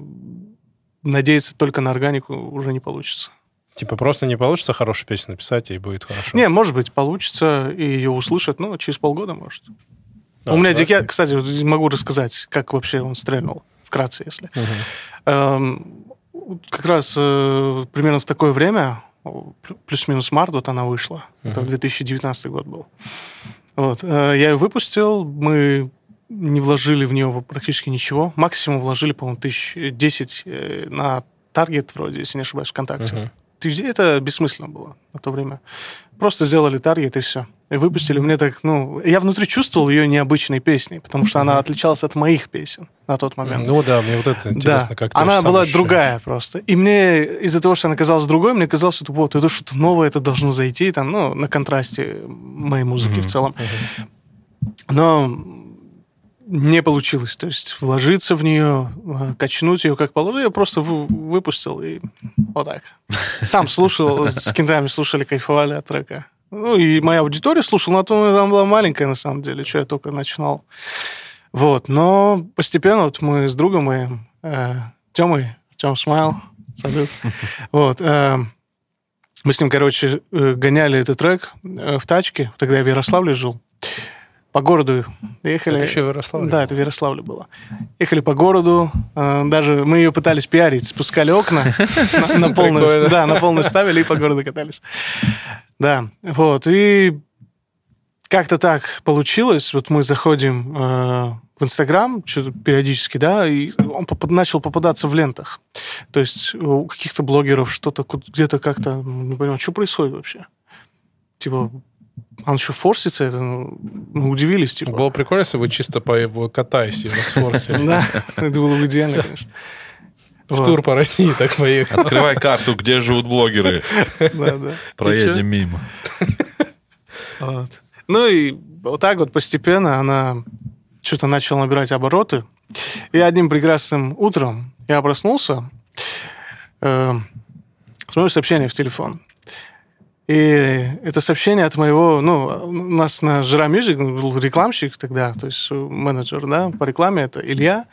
надеяться только на органику уже не получится. Типа просто не получится хорошую песню написать, и будет хорошо. Не, может быть, получится, и ее услышат, ну, через полгода, может. А, У меня да? Кстати, могу рассказать, как вообще он стрельнул, вкратце, если. Мгм. Эм, как раз э, примерно в такое время, плюс-минус март, вот она вышла. Это Мгм. 2019 год был. Вот. э, я ее выпустил, мы не вложили в нее практически ничего. Максимум вложили, по-моему, тысяч 10 э, на таргет вроде, если не ошибаюсь, ВКонтакте. Де- Это бессмысленно было на то время. Просто сделали таргет и все. И выпустили. Мне так, ну, я внутри чувствовал ее необычной песней, потому что она отличалась от моих песен на тот момент. Ну да, мне вот это интересно, да, как она была ощущаешь. другая просто. И мне из-за того, что она казалась другой, мне казалось, что вот, это что-то новое, это должно зайти, там, ну, на контрасте моей музыки Мгм. в целом. Но не получилось. То есть вложиться в нее, э, качнуть ее как положено, я просто вы- выпустил и вот так. Сам слушал, с кентами слушали, кайфовали от трека. Ну, и моя аудитория слушала, но то она была маленькая, на самом деле, что я только начинал. Вот, но постепенно вот мы с другом моим, э, Тёмой, Тём Смайл, салют, [LAUGHS] вот, э, мы с ним, короче, э, гоняли этот трек э, в тачке, тогда я в Ярославле жил, по городу ехали. Это еще в Ярославле Да, это в Ярославле было. Ехали по городу, э, даже мы ее пытались пиарить, спускали окна [LAUGHS] на- полную, да, на полную ставили и по городу катались. Да, вот, и как-то так получилось, вот мы заходим э, в Инстаграм периодически, да, и он поп- начал попадаться в лентах. То есть у каких-то блогеров что-то где-то как-то, не понимаю, что происходит вообще. Типа, он еще форсится, это, ну, мы удивились, типа. Было прикольно, если вы чисто по его катаясь его на сфорсе. [LAUGHS] Да, это было бы идеально, конечно. В Вот. тур по России так поехал. Открывай карту, где живут блогеры. Да, да. Проедем мимо. Вот. Ну и вот так вот постепенно она что-то начала набирать обороты. И одним прекрасным утром я проснулся, э, смотрю сообщение в телефон. И это сообщение от моего, ну, у нас на Жира Music был рекламщик тогда, то есть менеджер, да, по рекламе это Илья.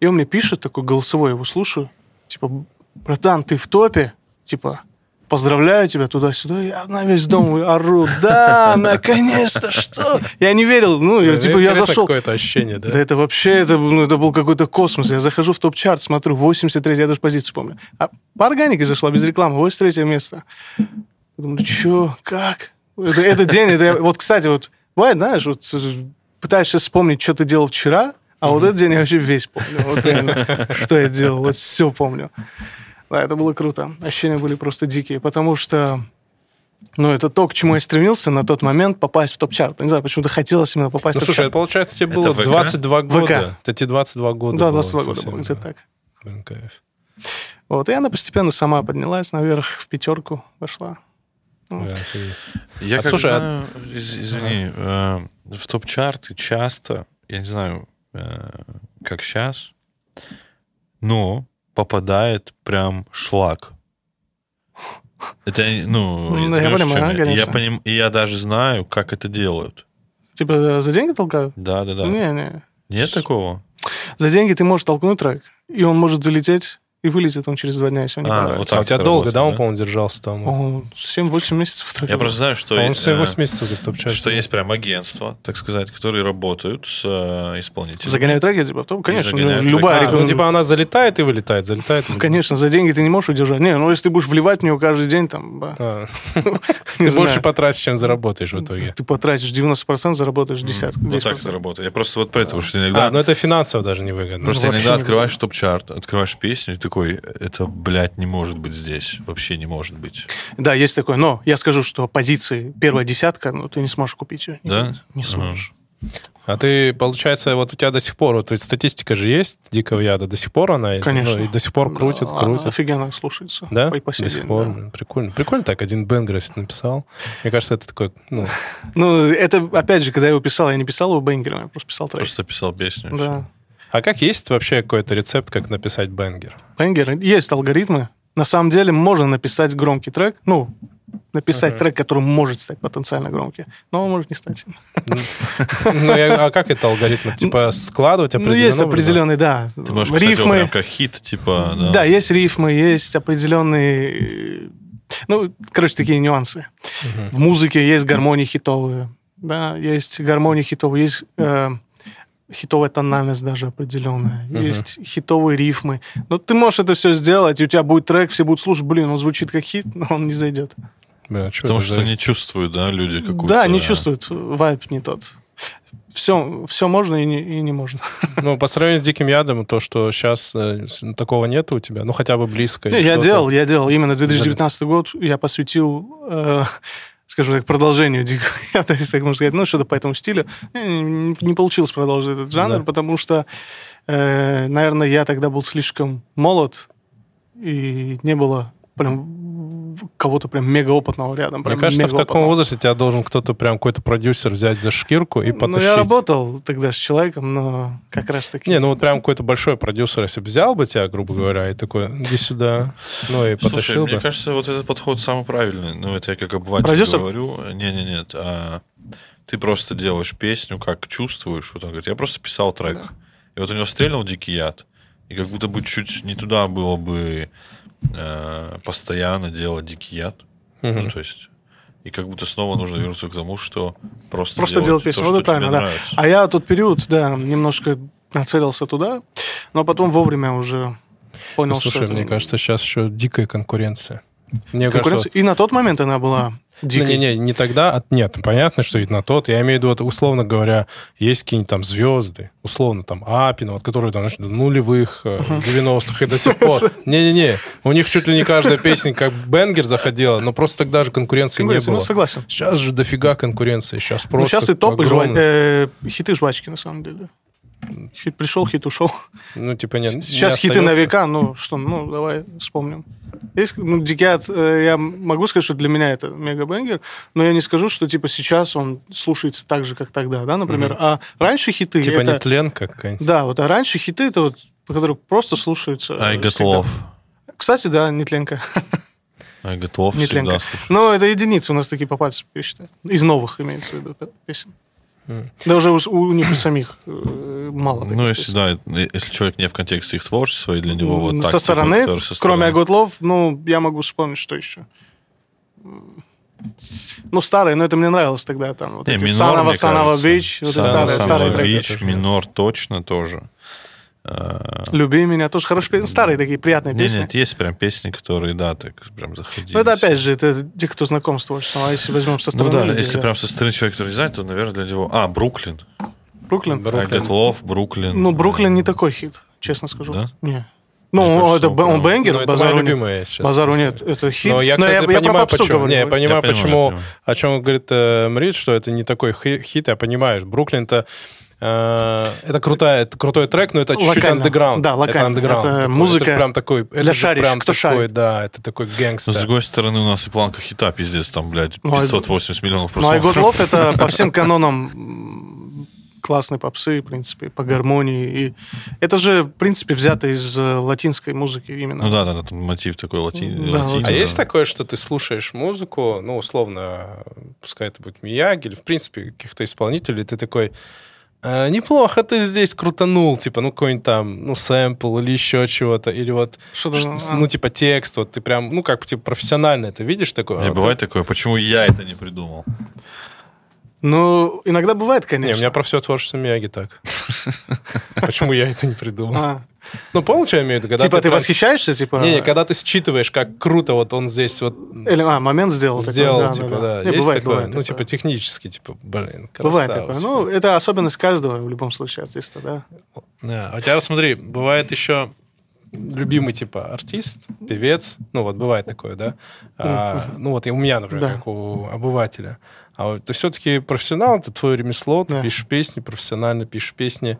И он мне пишет, такой голосовой, я его слушаю, типа, братан, ты в топе, типа, поздравляю тебя туда-сюда. Я на весь дом ору, да, наконец-то, что? Я не верил, ну, я, типа, я зашел. какое-то ощущение, Да да? это вообще, это, ну, это был какой-то космос. Я захожу в топ-чарт, смотрю, 83 я даже позицию помню. А по органике зашла без рекламы, 83 место. Думаю, что, как? Это, это день, это, я- вот, кстати, вот, бывает, знаешь, вот пытаешься вспомнить, что ты делал вчера, а вот этот день я вообще весь помню. Вот реально, что я делал, вот все помню. Да, это было круто. Ощущения были просто дикие, потому что ну, это то, к чему я стремился на тот момент, попасть в топ-чарт. Не знаю, почему-то хотелось именно попасть Ну, в слушай, топ-чарт. это получается, тебе Это было ВК? 22 ВК. года. Это тебе 22 года Да, было 22 года совсем, было, где-то так. Блин, кайф. Вот, и она постепенно сама поднялась наверх, в пятерку вошла. Ну, офигеть. Я А, как слушай, а- знаю, из- извини, э, в топ-чарты часто, я не знаю, как сейчас, но попадает прям шлак. Это, ну, Ну, я понимаю, чем я? Поним- и я даже знаю, как это делают. Типа за деньги толкают? Да, да, да. Не-не. Нет такого? За деньги ты можешь толкнуть трек, и он может залететь, и вылетит он через два дня, если он не А, понравится. вот А так у тебя долго, работает, да, он, да? по-моему, держался там? Он 7-8 месяцев трек. Я просто знаю, что... А он э, 7-8 месяцев где-то топ-чарте. Что есть прям агентства, так сказать, которые работают с э, исполнителями. Загоняют треки, типа, то, конечно, ну, любая А, реклама. ну, типа она залетает и вылетает, залетает и Ну. Конечно, за деньги ты не можешь удержать. Не, ну если ты будешь вливать в него каждый день, там, А, [LAUGHS] [LAUGHS] Ты больше потратишь, чем заработаешь в итоге. ты потратишь 90%, заработаешь десятку. Вот так 10%. это работает. Я просто вот поэтому, что иногда... А, ну это финансово даже невыгодно. Просто Ну, иногда открываешь топ-чарт, открываешь песню и такой, это, блядь, не может быть здесь. Вообще не может быть. Да, есть такое. Но я скажу, что позиции первая десятка, ну, ты не сможешь купить ее. Да? Не сможешь. А ты, получается, вот у тебя до сих пор, вот статистика же есть Дикого Яда, до сих пор она? Конечно. Ну, и до сих пор крутит, Да, крутит. Офигенно слушается. Да? По, до сих день, пор. да. Прикольно. Прикольно так, один бенгер если написал. Мне кажется, это такой, ну, [LAUGHS] Ну, это, опять же, когда я его писал, я не писал его бенгером, я просто писал трек. Просто писал песню. Да. А как есть вообще какой-то рецепт, как написать бенгер? Бенгер, есть алгоритмы. На самом деле можно написать громкий трек, ну, написать Мгм. трек, который может стать потенциально громким, но он может не стать. Ну, а как это алгоритм? Типа складывать Ну, определенным есть определенный, да, Ты можешь рифмы. как хит, типа, да. Да, есть рифмы, есть определенные... Ну, короче, такие нюансы. В музыке есть гармонии хитовые, да, есть гармонии хитовые, есть э, хитовая тональность даже определенная, Мгм. есть хитовые рифмы. Но ты можешь это все сделать, и у тебя будет трек, все будут слушать, блин, он звучит как хит, но он не зайдет. Бля, Потому что не чувствуют, да, люди какую-то... Да, не чувствуют, вайб не тот. Все, все можно и не, и не можно. Ну, по сравнению с Диким Ядом, то, что сейчас такого нет у тебя, ну, хотя бы близко. Не, я что-то. делал, я делал. Именно 2019 год я посвятил, э, скажем так, продолжению дикого [LAUGHS] яда, если так можно сказать. Ну, что-то по этому стилю. Не, не- не получилось продолжить этот жанр, Да. потому что, э, наверное, я тогда был слишком молод, и не было прям кого-то прям мега опытного рядом. Мне кажется, в таком возрасте тебя должен кто-то прям какой-то продюсер взять за шкирку и Ну, потащить. я работал тогда с человеком, но как раз таки... Не, ну вот прям какой-то большой продюсер, если бы взял бы тебя, грубо говоря, и такой, иди сюда, ну и Слушай, потащил мне бы. кажется, вот этот подход самый правильный. Ну, это я как обыватель Продюсер? говорю. Не-не-нет. а ты просто делаешь песню, как чувствуешь. Вот он говорит, я просто писал трек. И вот у него стрельнул дикий яд. И как будто бы чуть не туда было бы э, постоянно делать дикий яд. Мгм. Ну, то есть... И как будто снова нужно вернуться к тому, что просто, Просто делать песню. то, Вот это правильно, тебе да. нравится. А я тот период, да, немножко нацелился туда, но потом вовремя уже понял, Ну, слушай, что это... мне кажется, сейчас еще дикая конкуренция. Мне конкуренция. кажется, И на тот момент она была дикой. Не-не, не тогда, а нет, понятно, что и на тот. Я имею в виду, вот, условно говоря, есть какие-нибудь там звезды, условно там Апина, вот, которые там, до нулевых, э, 90-х и до сих пор. [LAUGHS] Не-не-не, у них чуть ли не каждая песня как бенгер заходила, но просто тогда же конкуренции не ну, было. согласен. Сейчас же дофига конкуренции, сейчас Ну, просто сейчас и топы, жва- э, хиты жвачки, на самом деле. Хит пришел, хит ушел. Ну, типа, нет. не Сейчас хиты на века, ну что, ну давай вспомним. Есть, ну, Дикиат, э, я могу сказать, что для меня это мега-бенгер, но я не скажу, что типа сейчас он слушается так же, как тогда, да, например. Мгм. А раньше хиты Типа это... не тленка какая-нибудь. Да, вот а раньше хиты это вот, которые просто слушаются. I э, got всегда. love. Кстати, да, нетленка. I got love Не всегда слушаю. Но это единицы у нас такие по пальцам пересчитать. Из новых имеется в виду пе- песен. Да уже у, них у самих э, мало Ну, если, да, если человек не в контексте их творчества, и для него вот так. со типа, стороны, кроме Love, ну, я могу вспомнить, что еще. Ну, старые, но это мне нравилось тогда. Там, вот Не, эти минор, Санава, Санава. Бич, вот старые, старые треки. Бич, минор точно тоже. А, Люби меня, тоже хорошие песни. Старые такие приятные Не, песни. нет, есть прям песни, которые, да, так прям заходили. Ну, это опять же, это те, кто знаком с творчеством. А если возьмем со Ну стороны да, людей, если да. прям со стороны человека, который не знает, то, наверное, для него... А, Бруклин. Бруклин. I Бруклин. Got Love, Бруклин. Ну, Бруклин не такой хит, честно скажу. Да? Не. Мне Ну, кажется, это он б- он banger, Ну, это моя базару нет. любимая сейчас. Базару нет, это хит. Но я, Но кстати, про понимаю, попсу почему. говорю. Не, я понимаю, Я почему, я понимаю. о чем говорит э, Мрид, что это не такой хи- хит, я понимаю. Бруклин-то э, это крутая, это крутой трек, но это чуть-чуть андеграунд. Да, локально. Это. Это такой. музыка Это прям такой, это для шарящих, прям кто такой, шарит. да, это такой gangster. с другой стороны, у нас и планка хита, пиздец, там, блядь, Ну, I- 580 миллионов Ну, I Got просмотров. Love это по всем [LAUGHS] канонам м, классной попсы, в принципе, по гармонии. И это же, в принципе, взято из э, латинской музыки именно. Ну да, да, там мотив такой лати... Да, латинца. А есть такое, что ты слушаешь музыку, ну, условно, пускай это будет Мияги или, в принципе, каких-то исполнителей, ты такой, «А, неплохо ты здесь крутанул, типа, ну, какой-нибудь там, ну, сэмпл или еще чего-то, или вот, Что-то, ш- а. ну, типа, текст, вот ты прям, ну, как, типа, профессионально это видишь такое? Не А, бывает такое, почему я это не придумал? Ну, иногда бывает, Не, конечно. у меня про все творчество Мияги так. [LAUGHS] Почему я это не придумал? Ну, понял, что я имею в виду? Когда типа ты прям- восхищаешься, типа... Не, не, когда ты считываешь, как круто вот он здесь вот Или, а, момент сделал. такой, сделал, да, типа, да, да. Не, Есть бывает, такое? бывает ну, такое. типа, технически, типа, блин, Бывает красава, такое. типа. Ну, это особенность каждого, в любом случае, артиста, да. Да, а у тебя, смотри, бывает еще любимый, типа, артист, певец, ну, вот бывает такое, да? А, ну, вот и у меня, например, Да. как у обывателя. А вот ты все-таки профессионал, это твое ремесло, ты Да. пишешь песни, профессионально пишешь песни,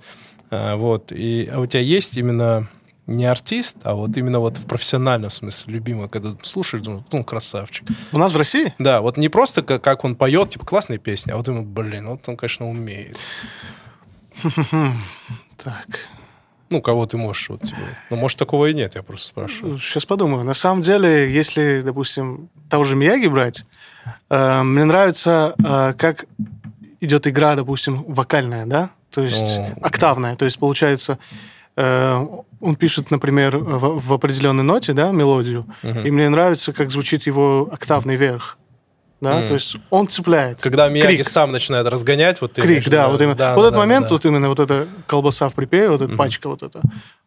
вот. И а у тебя есть именно не артист, а вот именно вот в профессиональном смысле любимый, когда ты слушаешь, думаешь, ну, красавчик. У нас в России Да, вот не просто как, как он поет, типа, классные песни, а вот ему, блин, вот он, конечно, умеет. [LAUGHS] Так, Ну, кого ты можешь, вот, типа, ну, может, такого и нет, я просто спрашиваю. сейчас подумаю. На самом деле, если, допустим, того же Мияги брать, э, мне нравится, э, как идет игра, допустим, вокальная, да? То есть О. октавная. То есть, получается, э, он пишет, например, в, в определенной ноте, да, мелодию, Мгм. и мне нравится, как звучит его октавный верх. Да, Мгм. то есть он цепляет. Когда Мияги Крик. сам начинает разгонять, вот Крик, в да, вот именно. Да, вот да, этот да, момент, да. вот именно вот эта колбаса в припеве, вот эта Мгм. пачка вот эта,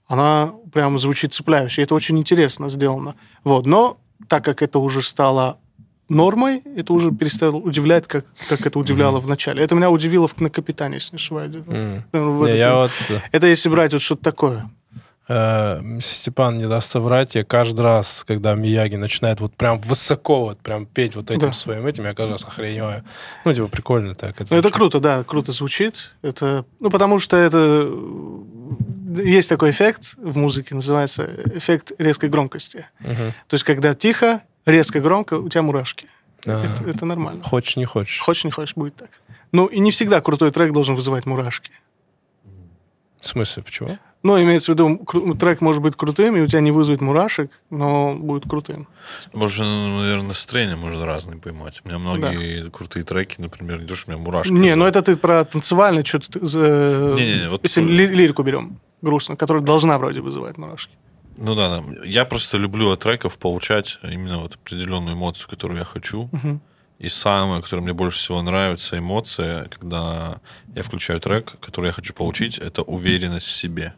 она прям звучит цепляюще. Это очень интересно сделано. Вот, но так как это уже стало нормой, это уже перестало удивлять, как, как это удивляло в начале. Это меня удивило в, на «Капитане», если не ошибаюсь. В Не, этот- я вот... Это если брать вот что-то такое. э, Степан не даст соврать, я каждый раз, когда Мияги начинает вот прям высоко вот прям петь вот этим Да. своим этим, я каждый раз охреневаю. Ну, типа, прикольно так. Ну, это круто, да, круто звучит. Это, ну, потому что это... э, Есть такой эффект в музыке, называется эффект резкой громкости. Мгм. То есть, когда тихо, резко громко, у тебя мурашки. А, Это, это нормально. Хочешь, не хочешь. Хочешь, не хочешь, будет так. Ну, и не всегда крутой трек должен вызывать мурашки. В смысле, почему? Ну, имеется в виду, кру- трек может быть крутым, и у тебя не вызовет мурашек, но будет крутым. Может, ну, наверное, настроение можно разное поймать. У меня многие крутые треки, например, не то, что у меня мурашки. Не, ну это ты про танцевальное что-то... Не-не-не, вот- Если ли- лирику берем, грустно, которая должна вроде вызывать мурашки. Ну да, да. Я просто люблю от треков получать именно вот определенную эмоцию, которую я хочу. Мгм. И самое, которое мне больше всего нравится, эмоция, когда я включаю трек, который я хочу получить, это уверенность в себе.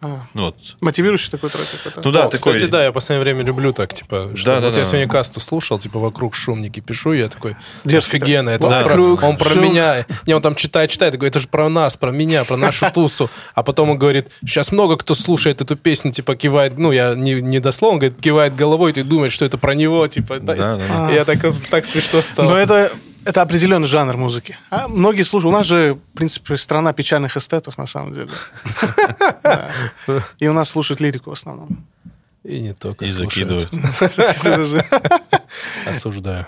А, Ну вот. мотивирующий такой трек какой-то. Ну да, О, такой... Кстати, да, я в последнее время люблю так, типа, что Да, вот да, я да. сегодня касту слушал, типа, вокруг шумники пишу, я такой, Дерзкий офигенно, это Да. он, про, он про шум. меня, не, он там читает, читает, такой, это же про нас, про меня, про нашу [LAUGHS] тусу, а потом он говорит, сейчас много кто слушает эту песню, типа, кивает, ну, я не, не дословно, говорит, кивает головой, ты думаешь, что это про него, типа, Да, да, да. А. я так, так смешно стал. Но это, это определенный жанр музыки. А многие слушают. У нас же, в принципе, страна печальных эстетов, на самом деле. [LAUGHS] И у нас слушают лирику в основном. И не только И закидывают. [LAUGHS] [LAUGHS] Осуждаю.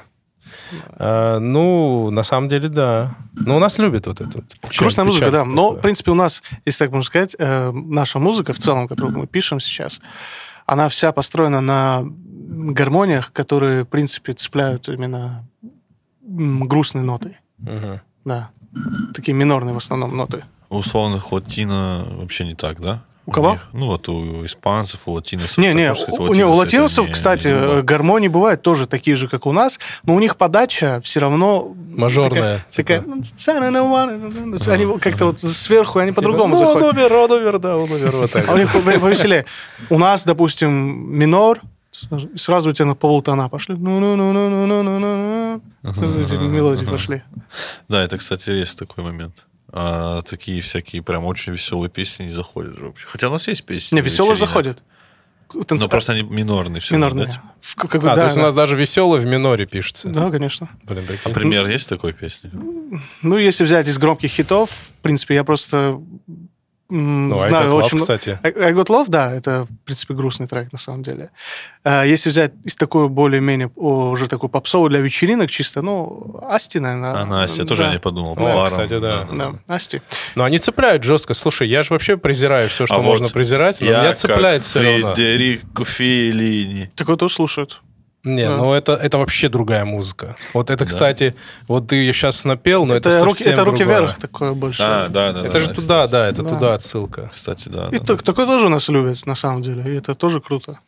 А, ну, на самом деле, да. Но у нас любят вот это. вот Грустная музыка, да. Но, в принципе, у нас, если так можно сказать, э, наша музыка в целом, которую мы пишем сейчас, она вся построена на гармониях, которые, в принципе, цепляют именно грустной нотой. Мгм. Да. Такие минорные в основном ноты. У условных латино вообще не так, да? У кого? них? Ну вот у испанцев, у латиносов. Не, не, у, не, у латиносов, не- кстати, не гармонии бывают тоже такие же, как у нас, но у них подача все равно... Мажорная, Такая, типа. такая, они как-то вот сверху, они по-другому Типа, ну, заходят. он умер, он умер, да, он умер. Вот [LAUGHS] так. А у них по- повеселее. У нас, допустим, минор, с- сразу у тебя на полутона пошли. ну ну ну ну ну ну ну ну Сразу эти мелодии пошли. Да, это, кстати, есть такой момент. А такие всякие прям очень веселые песни не заходят же вообще. Хотя у нас есть песни. Не, веселые заходят. Но просто они минорные все. минорные. В- как А, да, то есть у да. нас даже веселый в миноре пишется. Да, конечно. Блин, прикинь. А пример есть такой песни? Ну, если взять из громких хитов, в принципе, я просто Ну, I знаю Got Love, очень... кстати. I, I Got Love, да, это, в принципе, грустный трек, на самом деле. А, Если взять из такой более-менее уже такой попсовый для вечеринок чисто, ну, Асти, наверное. А Настя, тоже да. не подумал. Да, Поваром. кстати, да. Да, Асти. Но они цепляют жестко. Слушай, я же вообще презираю все, что А можно вот презирать, но Я меня как цепляет все равно. Федерико Феллини. Такое тоже слушают. Не, Да. ну это, это вообще другая музыка. Вот это, Да. кстати, вот ты ее сейчас напел, но это, это, руки, совсем это руки другое. вверх такое больше. А, да, да. Это да, же да, туда, кстати. да, это Да. туда отсылка. Кстати, да. И да, так- да. такое тоже у нас любят, на самом деле. И это тоже круто.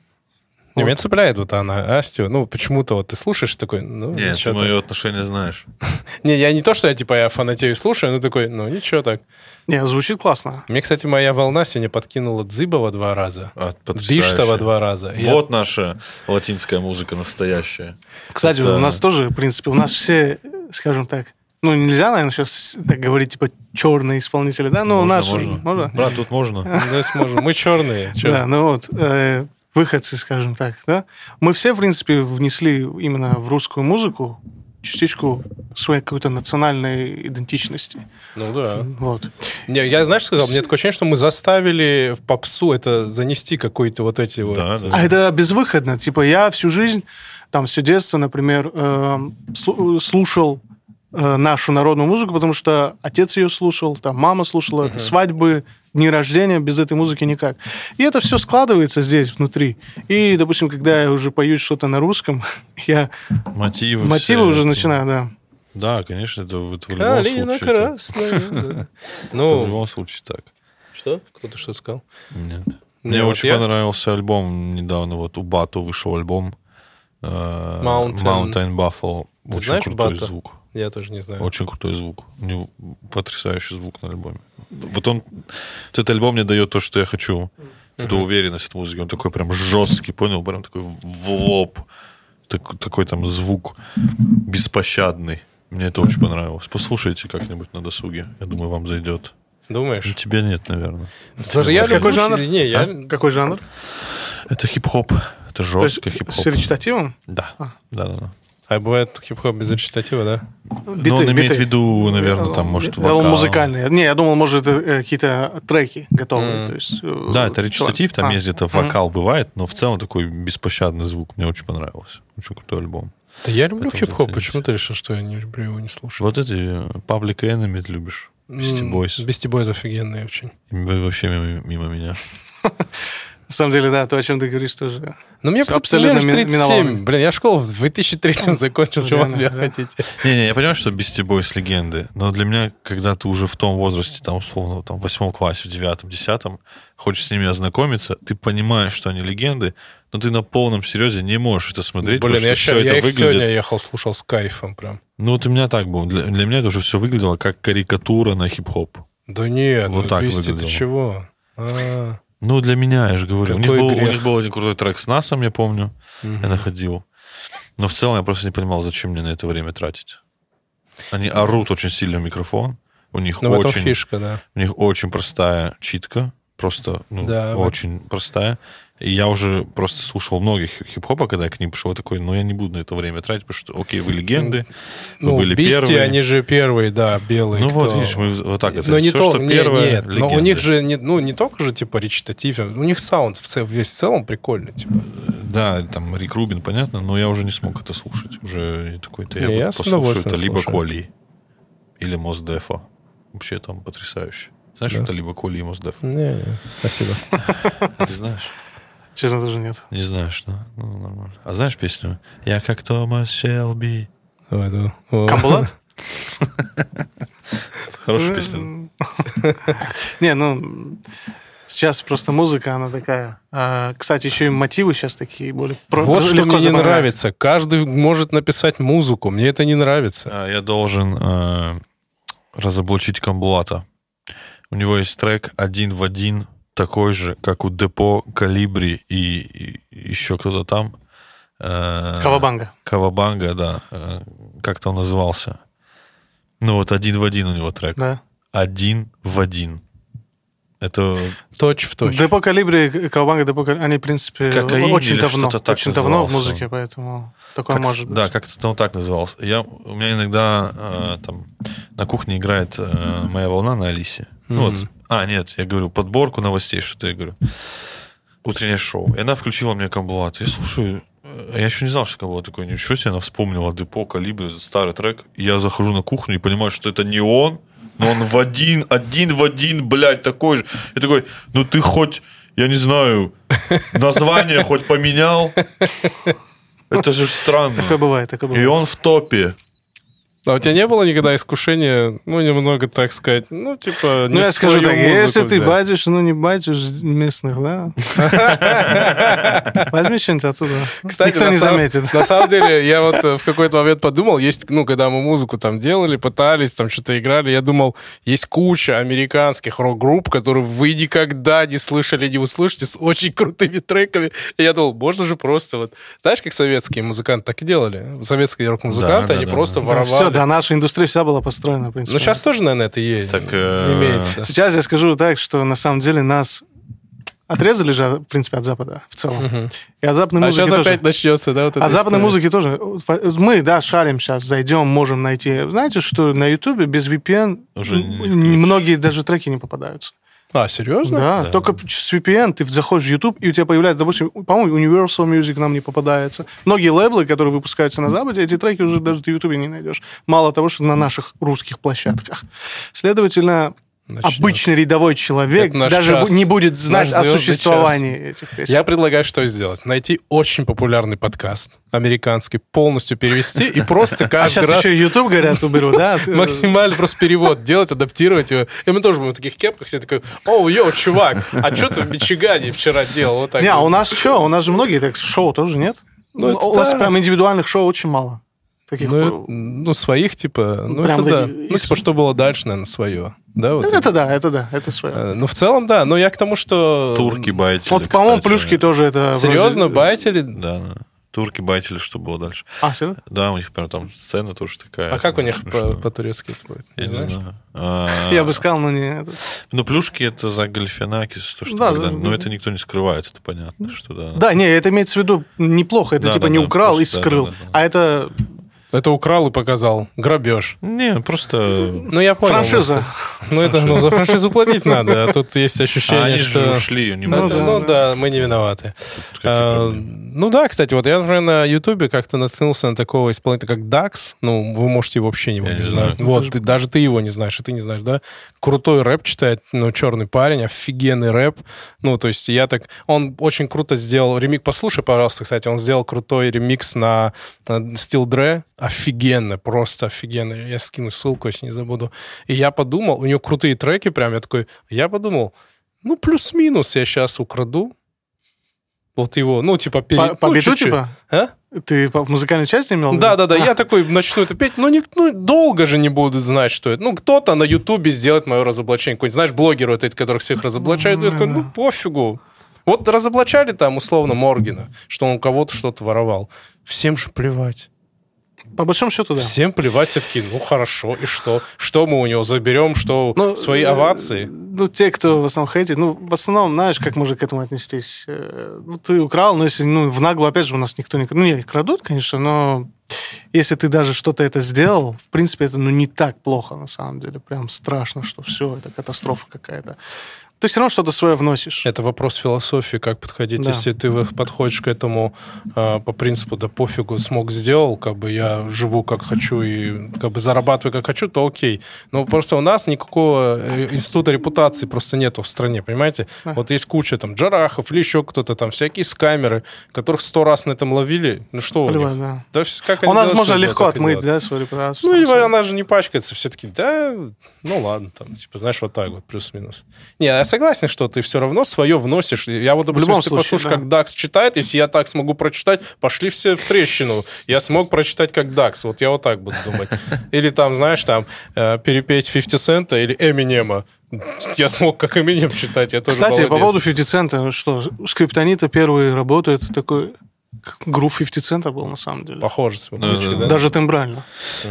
Не, Вот. меня цепляет вот она, Астю. Ну, почему-то вот ты слушаешь такой, ну, Нет, ты мое отношение знаешь. [LAUGHS] Не, я не то, что я типа я фанатею и слушаю, но такой, ну, ничего так. Не, звучит классно. Мне, кстати, моя волна сегодня подкинула Дзыбова два раза. А. Биштова два раза. И я- Вот наша латинская музыка настоящая. Кстати, Это- у нас тоже, в принципе, у нас все, скажем так, ну, нельзя, наверное, сейчас так говорить, типа, черные исполнители, да? Ну, у Можно, нас... можно. можно? Брат, тут можно. Ну. Мы черные. Да, ну вот, э, выходцы, скажем так, да? Мы все, в принципе, внесли именно в русскую музыку частичку своей какой-то национальной идентичности. Ну да. Вот. Не, я, знаешь, сказал, мне такое ощущение, что мы заставили в попсу это занести какой-то вот эти вот... Да, э, да. А это безвыходно. Типа я всю жизнь, там, все детство, например, э, слу- слушал э, нашу народную музыку, потому что отец ее слушал, там, мама слушала, это свадьбы, дни рождения, без этой музыки никак. И это все складывается здесь, внутри. И, допустим, когда я уже пою что-то на русском, [LAUGHS] я Мотивы. мотивы уже это. начинаю, да. Да, конечно, это, в- это в любом Калина случае. это- красная. да. [LAUGHS] Это в Ну, любом случае так. что? Кто-то что сказал? Нет. Не, Мне очень понравился альбом недавно. Вот у Бату вышел альбом э, Mountain. Mountain Buffalo. Ты Очень знаешь крутой Бата? звук. Я тоже не знаю. Очень крутой звук. У него потрясающий звук на альбоме. Вот он, вот этот альбом мне дает то, что я хочу. Эту уверенность от музыки. Он такой прям жесткий, понял? Прям такой в лоб. Так- такой там звук беспощадный. Мне это очень понравилось. Послушайте как-нибудь на досуге. Я думаю, вам зайдет. Ну, Думаешь? тебе нет, наверное. Слушай, я Какой жанр? Не, я... А? Какой жанр? Это хип-хоп. Это жестко хип-хоп. с речитативом? Да. А. Да, да, да. А бывает хип-хоп без речитатива, да? Но он имеет в виду, наверное, там, может, думал, вокал. музыкальные. Не, я думал, может, это э, какие-то треки готовые. Мгм. То есть, э, Да, это речитатив, там А. есть где-то вокал бывает, но в целом такой беспощадный звук. Мне очень понравился. Очень крутой альбом. Да я люблю хип-хоп. Почему ты решил, что я не люблю его, не слушаю? Вот эти э, Public Enemy ты любишь. Beastie Boys. Beastie Boys офигенные очень. Вы вообще мимо, мимо меня. [LAUGHS] На самом деле, да, то, о чем ты говоришь, тоже. Ну, мне абсолютно ми- 37. миновало. Блин, я школу в 2003 закончил. Чего да. хотите? Не-не, я понимаю, что Beastie Boys легенды, но для меня, когда ты уже в том возрасте, там, условно, там, в восьмом классе, в девятом, десятом, хочешь с ними ознакомиться, ты понимаешь, что они легенды, но ты на полном серьезе не можешь это смотреть, Блин, потому я, что ща- все я это их выглядит... сегодня ехал, слушал с кайфом прям. Ну, вот у меня так было. Для, для меня это уже все выглядело как карикатура на хип-хоп. Да нет, Вот ну, так Beastie, ты выглядело. чего? А, Ну, для меня, я же говорю. У них, был, у них был один крутой трек с Насом, я помню. мгм. Я находил. Но в целом я просто не понимал, зачем мне на это время тратить. Они орут очень сильно в микрофон. У них Ну, в этом очень, фишка, да. у них очень простая читка. Просто, ну, Да, вот. очень простая. И я уже просто слушал многих хип-хопа, когда я к ним пришел, такой, ну, я не буду на это время тратить, потому что, окей, вы легенды, вы Ну, были Beastie, первые. они же первые, да, белые. ну, вот, кто- видишь, мы вот так это. Но не Все, то, что не- первое, нет, но у легенды. них же не, ну, не только же типа речитатив, у них саунд в весь в целом прикольный. Типа. Да, там Рик Рубин, понятно, но я уже не смог это слушать. Уже такой-то я, вот я с послушаю это либо слушаю. Коли или Мосдефа. Вообще там потрясающе. Знаешь, Да. это либо Коли и Мосдеф? Не, не, спасибо. Ты знаешь? Честно, тоже нет. Не знаешь, да? Ну, нормально. А знаешь песню? Я как Томас Шелби. Давай, давай. О. Камбулат? Хорошая песня. Не, ну, сейчас просто музыка, она такая. А, Кстати, еще и мотивы сейчас такие более... про- Вот что мне не нравится. Каждый может написать музыку. Мне это не нравится. А, Я должен э, разоблачить Камбулата. У него есть трек один в один, такой же, как у Депо, Калибри и, и еще кто-то там. Э, Кавабанга. Кавабанга, да. Э, Как-то он назывался. Ну вот один в один у него трек. Да. Один в один. Это Точь в точь. Депо Калибри, Кавабанга, Депо Калибри, они, в принципе, Кокаин очень давно. Очень давно в музыке, поэтому такое Как- может быть. Да, как-то он так назывался. Я, у меня иногда э, там на кухне играет э, моя волна на Алисе. Ну вот. А, нет, я говорю, подборку новостей, что-то я говорю. Утреннее шоу. И она включила мне Камбулат. Я слушаю, э, я еще не знал, что Камбулат такой. Ничего себе, она вспомнила Депо, Калибри, старый трек. И я захожу на кухню и понимаю, что это не он, но он в один, один в один, блядь, такой же. Я такой, ну ты хоть, я не знаю, название хоть поменял? Это же странно. Такое бывает, такое И бывает. он в топе. А у тебя не было никогда искушения, ну, немного, так сказать, ну, типа, не Ну, я скажу так, если ты батишь, ну не батишь местных, да? [LAUGHS] Возьми что-нибудь оттуда. Кстати, Никто не заметит. На самом деле, я вот э, в какой-то момент подумал, есть, ну, когда мы музыку там делали, пытались, там что-то играли, я думал, есть куча американских рок-групп, которые вы никогда не слышали, не услышите, с очень крутыми треками. И я думал, можно же просто вот... Знаешь, как советские музыканты так и делали? Советские рок-музыканты, они просто воровали. Да, наша индустрия вся была построена, в принципе. Ну, сейчас тоже, наверное, это есть. Так, э, имеется. Сейчас я скажу так, что на самом деле нас отрезали же, в принципе, от Запада в целом. И от западной А музыки сейчас тоже. опять начнется, да, вот От западной история? музыки тоже. Мы, да, шарим сейчас, зайдем, можем найти. Знаете, что на Ютубе без VPN Уже многие даже треки не попадаются. А, серьезно? Да, Да. только с VPN ты заходишь в YouTube, и у тебя появляется, допустим, по-моему, Universal Music нам не попадается. Многие лейблы, которые выпускаются на Западе, эти треки уже даже ты в YouTube не найдешь. Мало того, что на наших русских площадках. Следовательно, Начнется. обычный рядовой человек даже час. не будет знать о существовании этих песен. Я предлагаю что сделать? Найти очень популярный подкаст американский, полностью перевести и просто [LAUGHS] А каждый сейчас раз еще YouTube, говорят, уберу, да? [LAUGHS] максимально просто перевод делать, адаптировать его. И мы тоже будем в таких кепках все такой, о, йоу, чувак, а что ты в Мичигане вчера делал? Вот так Не, а у нас что? У нас же многие так шоу тоже нет? Ну, это у нас прям индивидуальных шоу очень мало. Таких Ну, это- ну, своих, типа, ну, Прям это да. Ну, типа, что было дальше, наверное, свое. Да, вот. Это да, это да, это свое. Э, Ну, в целом, да. Но я к тому, что... Турки байтили. Вот, по-моему, плюшки тоже это... Серьезно, вроде- байтили? Да, да. Турки байтили, что было дальше. А, серьезно? Да, у них прям там сцена тоже такая. А как у них смешная. по-турецки это будет? Я не знаю. А, [LAUGHS] Я бы сказал, но не... этот. Ну, плюшки это за Гальфинакис, то, что Да, тогда- за- Но это никто не скрывает, это понятно, что да. Да, не, это имеется в виду неплохо. Это типа не украл и скрыл. А это Это украл и показал. Грабеж. Не, просто... Ну, я понял. франшиза. Ну, это ну, за франшизу платить надо, а тут есть А ощущение, они что... же ушли, не Ну, да, ну да. мы не виноваты. А, ну да, кстати, вот я, например, на Ютубе как-то наткнулся на такого исполнителя, как Дакс. Ну, вы можете его вообще его Я не не знать. знаю. Вот, ты- даже ты его не знаешь, и ты не знаешь, да? Крутой рэп читает, ну, черный парень, офигенный рэп. Ну, то есть я так... Он очень круто сделал ремикс. Послушай, пожалуйста, кстати, он сделал крутой ремикс на, на Steel Dre. Офигенно, просто офигенно. Я скину ссылку, если не забуду. И я подумал, у него крутые треки прям, я такой... Я подумал, ну, плюс-минус я сейчас украду. Вот его, ну, типа, пере... По, по ну, биту, типа? А? Ты в музыкальной части имел? Да, да, да. А, Я такой начну это петь, но не, ну, долго же не будут знать, что это. Ну, кто-то на Ютубе сделает мое разоблачение. Какой-нибудь, знаешь, блогеры вот эти, которых всех разоблачают. Я такой, ну, пофигу. Вот разоблачали там, условно, Моргина, что он у кого-то что-то воровал. Всем же плевать. По большому счету, да. Всем плевать. Все таки ну, хорошо, и что? Что мы у него заберем? Что, Ну, свои э, овации? Ну, те, кто в основном хейтит, ну, в основном, знаешь, как можно к этому отнестись? Э, Ну, ты украл, но если, ну, в наглую, опять же, у нас никто не... Ну, не, крадут, конечно, но если ты даже что-то это сделал, в принципе, это, ну, не так плохо, на самом деле. Прям страшно, что все, это катастрофа какая-то. Ты все равно что-то свое вносишь. Это вопрос философии, как подходить. Да. Если ты подходишь к этому э, по принципу, да пофигу, смог, сделал, как бы я живу как хочу и как бы зарабатываю как хочу, то окей. Но просто у нас никакого э, института репутации просто нету в стране, понимаете? Да. Вот есть куча там джарахов или еще кто-то там, всякие скамеры, которых сто раз на этом ловили. Ну что у них? Да. Да, как У нас можно легко отмыть, да, свою репутацию. Ну, или она же не пачкается, все-таки, да, ну ладно, там, типа, знаешь, вот так вот, плюс-минус. Не, я согласен, что ты все равно свое вносишь. Я вот, допустим, если ты случае, послушаешь, да. как Дакс читает, если я так смогу прочитать, пошли все в трещину. Я смог прочитать, как Дакс, вот я вот так буду думать. Или там, знаешь, там, э, перепеть 50 Цента или Эминема. Я смог как Эминем читать, я тоже Кстати, по молодец. поводу 50 цента, ну что, скриптонита первый работает, такой грув 50 цента был, на самом деле. Похоже, Ну, да. да? Даже тембрально.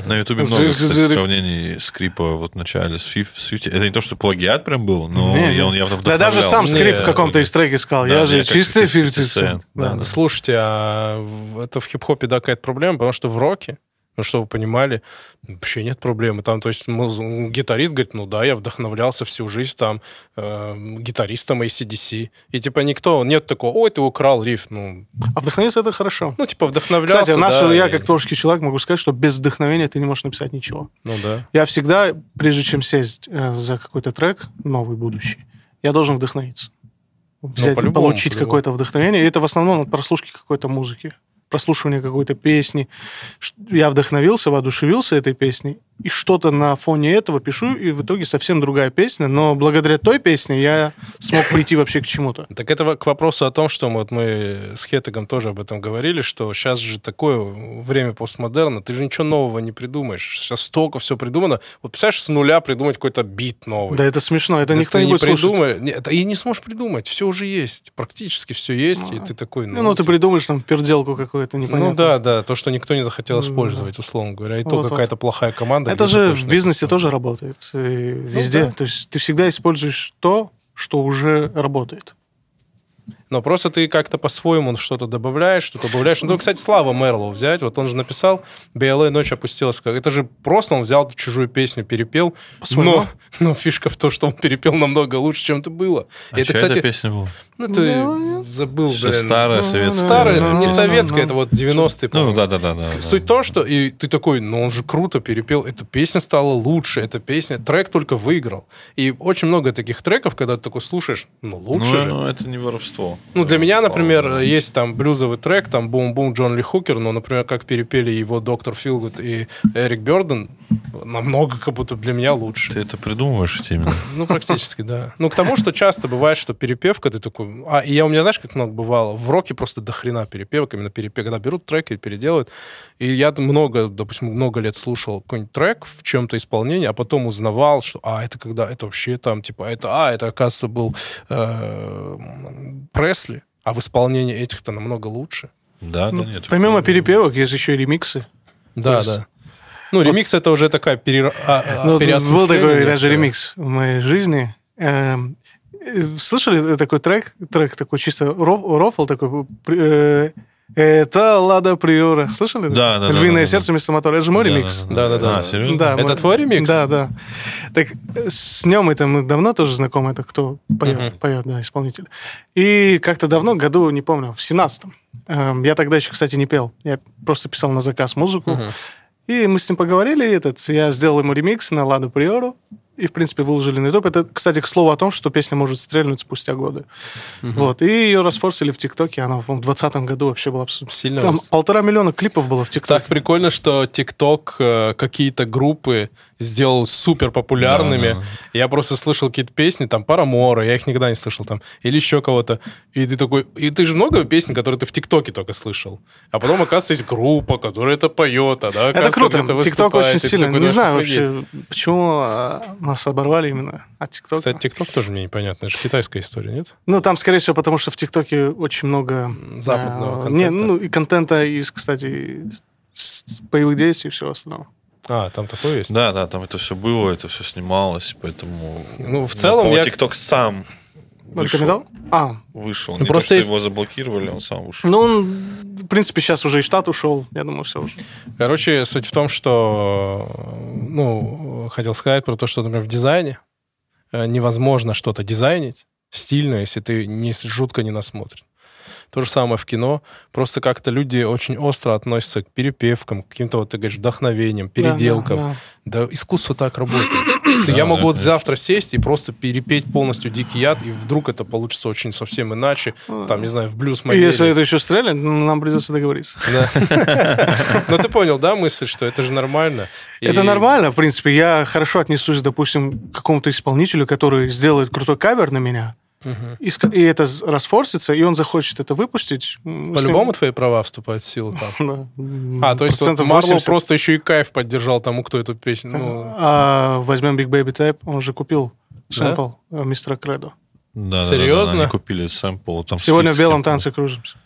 На Ютубе много, кстати, сравнений скрипа вот в начале с 50. Это не то, что плагиат прям был, но Не, я- он явно Да даже вдохновлял. сам скрип Не, в каком-то из треке сказал. Да, я же чистый 50 50 Cent. цент. Да, Да. да. Слушайте, а это в хип-хопе да, какая-то проблема, потому что в роке, Ну, чтобы вы понимали, вообще нет проблемы. Там, то есть, муз- гитарист говорит, ну да, я вдохновлялся всю жизнь там э, гитаристом ACDC. И типа никто, нет такого, ой, ты украл риф. Ну, А вдохновиться это хорошо. ну типа вдохновлялся, Кстати, наш, да, я и- как творческий человек могу сказать, что без вдохновения ты не можешь написать ничего. Ну да. Я всегда, прежде чем сесть э, за какой-то трек, новый, будущий, я должен вдохновиться. Взять, по-любому, получить по-любому. какое-то вдохновение. И это в основном от прослушки какой-то музыки, прослушивания какой-то песни. Я вдохновился, воодушевился этой песней, и что-то на фоне этого пишу, и в итоге совсем другая песня. Но благодаря той песне я смог прийти вообще к чему-то. Так это к вопросу о том, что мы, вот мы с Хетагом тоже об этом говорили, что сейчас же такое время постмодерна, ты же ничего нового не придумаешь. Сейчас столько все придумано. Вот представляешь, с нуля придумать какой-то бит новый. Да это смешно, это Да никто не будет придумай- и не сможешь придумать. Все уже есть. Практически все есть. и ты такой, ну, Ну, ну, ты придумаешь там перделку какую-то непонятную. ну да, да, то, что никто не захотел использовать, условно говоря. И то Вот-вот. какая-то плохая команда. Это же в бизнесе тоже работает. и везде. да. То есть ты всегда используешь то, что уже работает. Но просто ты как-то по-своему что-то добавляешь, что-то добавляешь. Ну, кстати, Слава Мерлоу взять. Вот он же написал «БЛА ночь опустилась». Это же просто он взял чужую песню, перепел. Но, но фишка в том, что он перепел намного лучше, чем это было. А это, чья кстати, эта песня была? ну, ты забыл, блин. старая, советская? Старая, Ну, не ну, советская, ну. это вот 90-е, Ну, да-да-да. да, Суть в том, что и ты такой, ну он же круто перепел, эта песня стала лучше, эта песня, трек только выиграл. И очень много таких треков, когда ты такой слушаешь, ну лучше же. Ну, это не воровство. Ну, для меня, например, есть там блюзовый трек, там «Бум-бум» Джон Ли Хукер, но, например, как перепели его Доктор Филгуд и Эрик Бёрден, намного как будто для меня лучше. Ты это придумываешь эти именно? [LAUGHS] Ну, практически, да. Ну, к тому, что часто бывает, что перепевка, ты такой... А, и я у меня, знаешь, как много бывало? В роке просто до хрена перепевок, именно перепев, когда берут трек и переделывают. И я много, допустим, много лет слушал какой-нибудь трек в чем-то исполнении, а потом узнавал, что, а, это когда, это вообще там, типа, это, а, это, оказывается, был э, Пресли, а в исполнении этих-то намного лучше. Да, да, Ну, нет. Помимо перепевок есть еще и ремиксы. Да, да. Ну, ремикс это уже такая пере... а, а, Ну, был такой даже ремикс в моей жизни. Эм, э, Слышали такой трек? Трек такой чисто роф- рофл такой. э, Это Лада Приора. Слышали? Да, да, да, Львиное да, да. сердце вместо мотора. Это же мой ремикс. Да-да-да. А, серьезно? Да, Это мой- твой ремикс? Да, да. Так э, с нем это мы давно тоже знакомы, это кто поет, Мгм. поет, да, исполнитель. И как-то давно, году, не помню, в 17-м. эм, Я тогда еще, кстати, не пел. Я просто писал на заказ музыку. Мгм. И мы с ним поговорили, этот, я сделал ему ремикс на Ладу Приору, и, в принципе, выложили на YouTube. Это, кстати, к слову о том, что песня может стрельнуть спустя годы. Вот. И ее расфорсили в ТикТоке, она, в 2020 году вообще была... абсолютно- Сильно Там рос. полтора миллиона клипов было в ТикТоке. Так прикольно, что ТикТок э, какие-то группы сделал супер популярными. Да. Я просто слышал какие-то песни, там, Парамора, я их никогда не слышал там, или еще кого-то. И ты такой, и ты же много песен, которые ты в ТикТоке только слышал. А потом, оказывается, есть группа, которая это поет, а, да, Это круто. ТикТок очень сильно. Не знаю вообще, почему а, нас оборвали именно от ТикТока. Кстати, ТикТок тоже мне непонятно. Это же китайская история, нет? Ну, там, скорее всего, потому что в ТикТоке очень много... Западного а, контента. Не, ну, и контента из, кстати, боевых действий и всего остального. А, там такое есть? Да, да, там это все было, это все снималось, поэтому... Ну, в целом я- ТикТок сам. Рекомендовал? А, Вышел. Ну, Не просто то, что есть- его заблокировали, он сам вышел. ну, он, в принципе, сейчас уже и штат ушел. Я думаю, все уже. Короче, суть в том, что, ну, хотел сказать про то, что, например, в дизайне э, невозможно что-то дизайнить стильно, если ты не, жутко не насмотрен. То же самое в кино. Просто как-то люди очень остро относятся к перепевкам, к каким-то, вот ты говоришь, вдохновением, переделкам. Да, Да, да, искусство так работает. Я могу да, вот конечно. завтра сесть и просто перепеть полностью дикий яд, и вдруг это получится очень совсем иначе. Там, не знаю, в блюз. И Если это еще стрелять, ну, нам придется договориться. Да. [LAUGHS] Ну, ты понял, да, мысль, что это же нормально? И- Это нормально, в принципе. Я хорошо отнесусь, допустим, к какому-то исполнителю, который сделает крутой кавер на меня, Мгм. и, это расфорсится, и он захочет это выпустить. с ним- По-любому твои права вступают в силу там. [LAUGHS] Да. А, то есть вот Процентов Марлоу 80. просто еще и кайф поддержал тому, кто эту песню... Ну, А возьмем Big Baby Tape, он же купил сэмпл э, мистера Кредо. Да, да, да, Серьезно? Да, купили сэмпл. Там Сегодня в белом танце кружимся.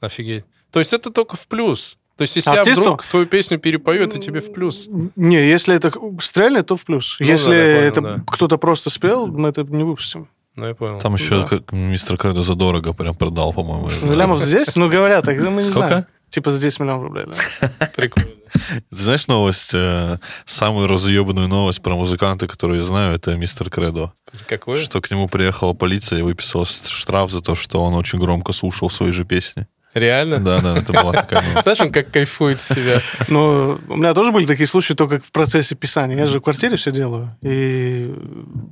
офигеть. То есть это только в плюс. То есть если Артисту? я вдруг твою песню перепою, это тебе в плюс. Не, если это стрельнет, то в плюс. Ну если да, понял, это да. кто-то просто спел, мы это не выпустим. Ну, я понял. Там еще Да. как мистер Кредо задорого прям продал, по-моему. Ну, Лямов здесь, ну, говорят, так ну, мы не Сколько? знаем. Типа за 10 миллионов рублей, да. [LAUGHS] Прикольно. Ты знаешь новость, э, самую разъебанную новость про музыканта, которую я знаю, это мистер Кредо. Какое? Что к нему приехала полиция и выписала штраф за то, что он очень громко слушал свои же песни. Реально? Да, да, это была такая новость. Знаешь, он как кайфует с себя. Но у меня тоже были такие случаи только в процессе писания. Я же в квартире все делаю. И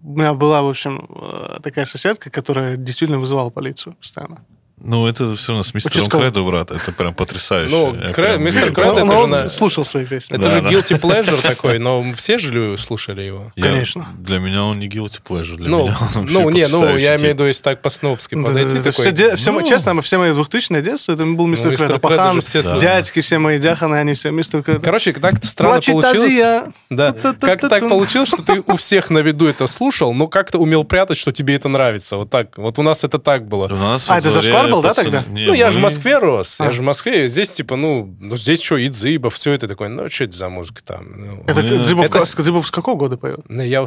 у меня была, в общем, э, такая соседка, которая действительно вызывала полицию постоянно. Ну, это все равно с мистером Участковый. Кредо, брат, это прям потрясающе. Ну, Я Кре- прям мистер вижу. Кредо, это же он на- слушал свои песни. Это Да, же да. guilty pleasure такой, но все же лю- слушали его. Я- Конечно. Для меня он не guilty pleasure, для Ну, меня он вообще ну, не, ну, потрясающий я тип. имею в виду, если так по-снобски Да, подойти, да, да, такой, все де- все мои- ну, честно, все мои 2000 детство, это был мистер мистер Кредо. Кредо Пахан, же все слушали. дядьки, все мои дяханы, они все мистер Кредо. Короче, так странно Плачет получилось. Азия. Да. Ту-ту-ту-ту-ту. Как так получилось, что ты у всех на виду это слушал, но как-то умел прятать, что тебе это нравится. Вот так. Вот у нас это так было. У нас А, во это дворе зашквар был, да, тогда? Не, ну, я же в мы- Москве рос, я А. же в Москве. Здесь, типа, ну, ну здесь что, Идзыба, все это такое. Ну, что это за музыка там? Ну, Это Мы- Дзыбов, это с- Дзыбов с какого года поет? Ну, Я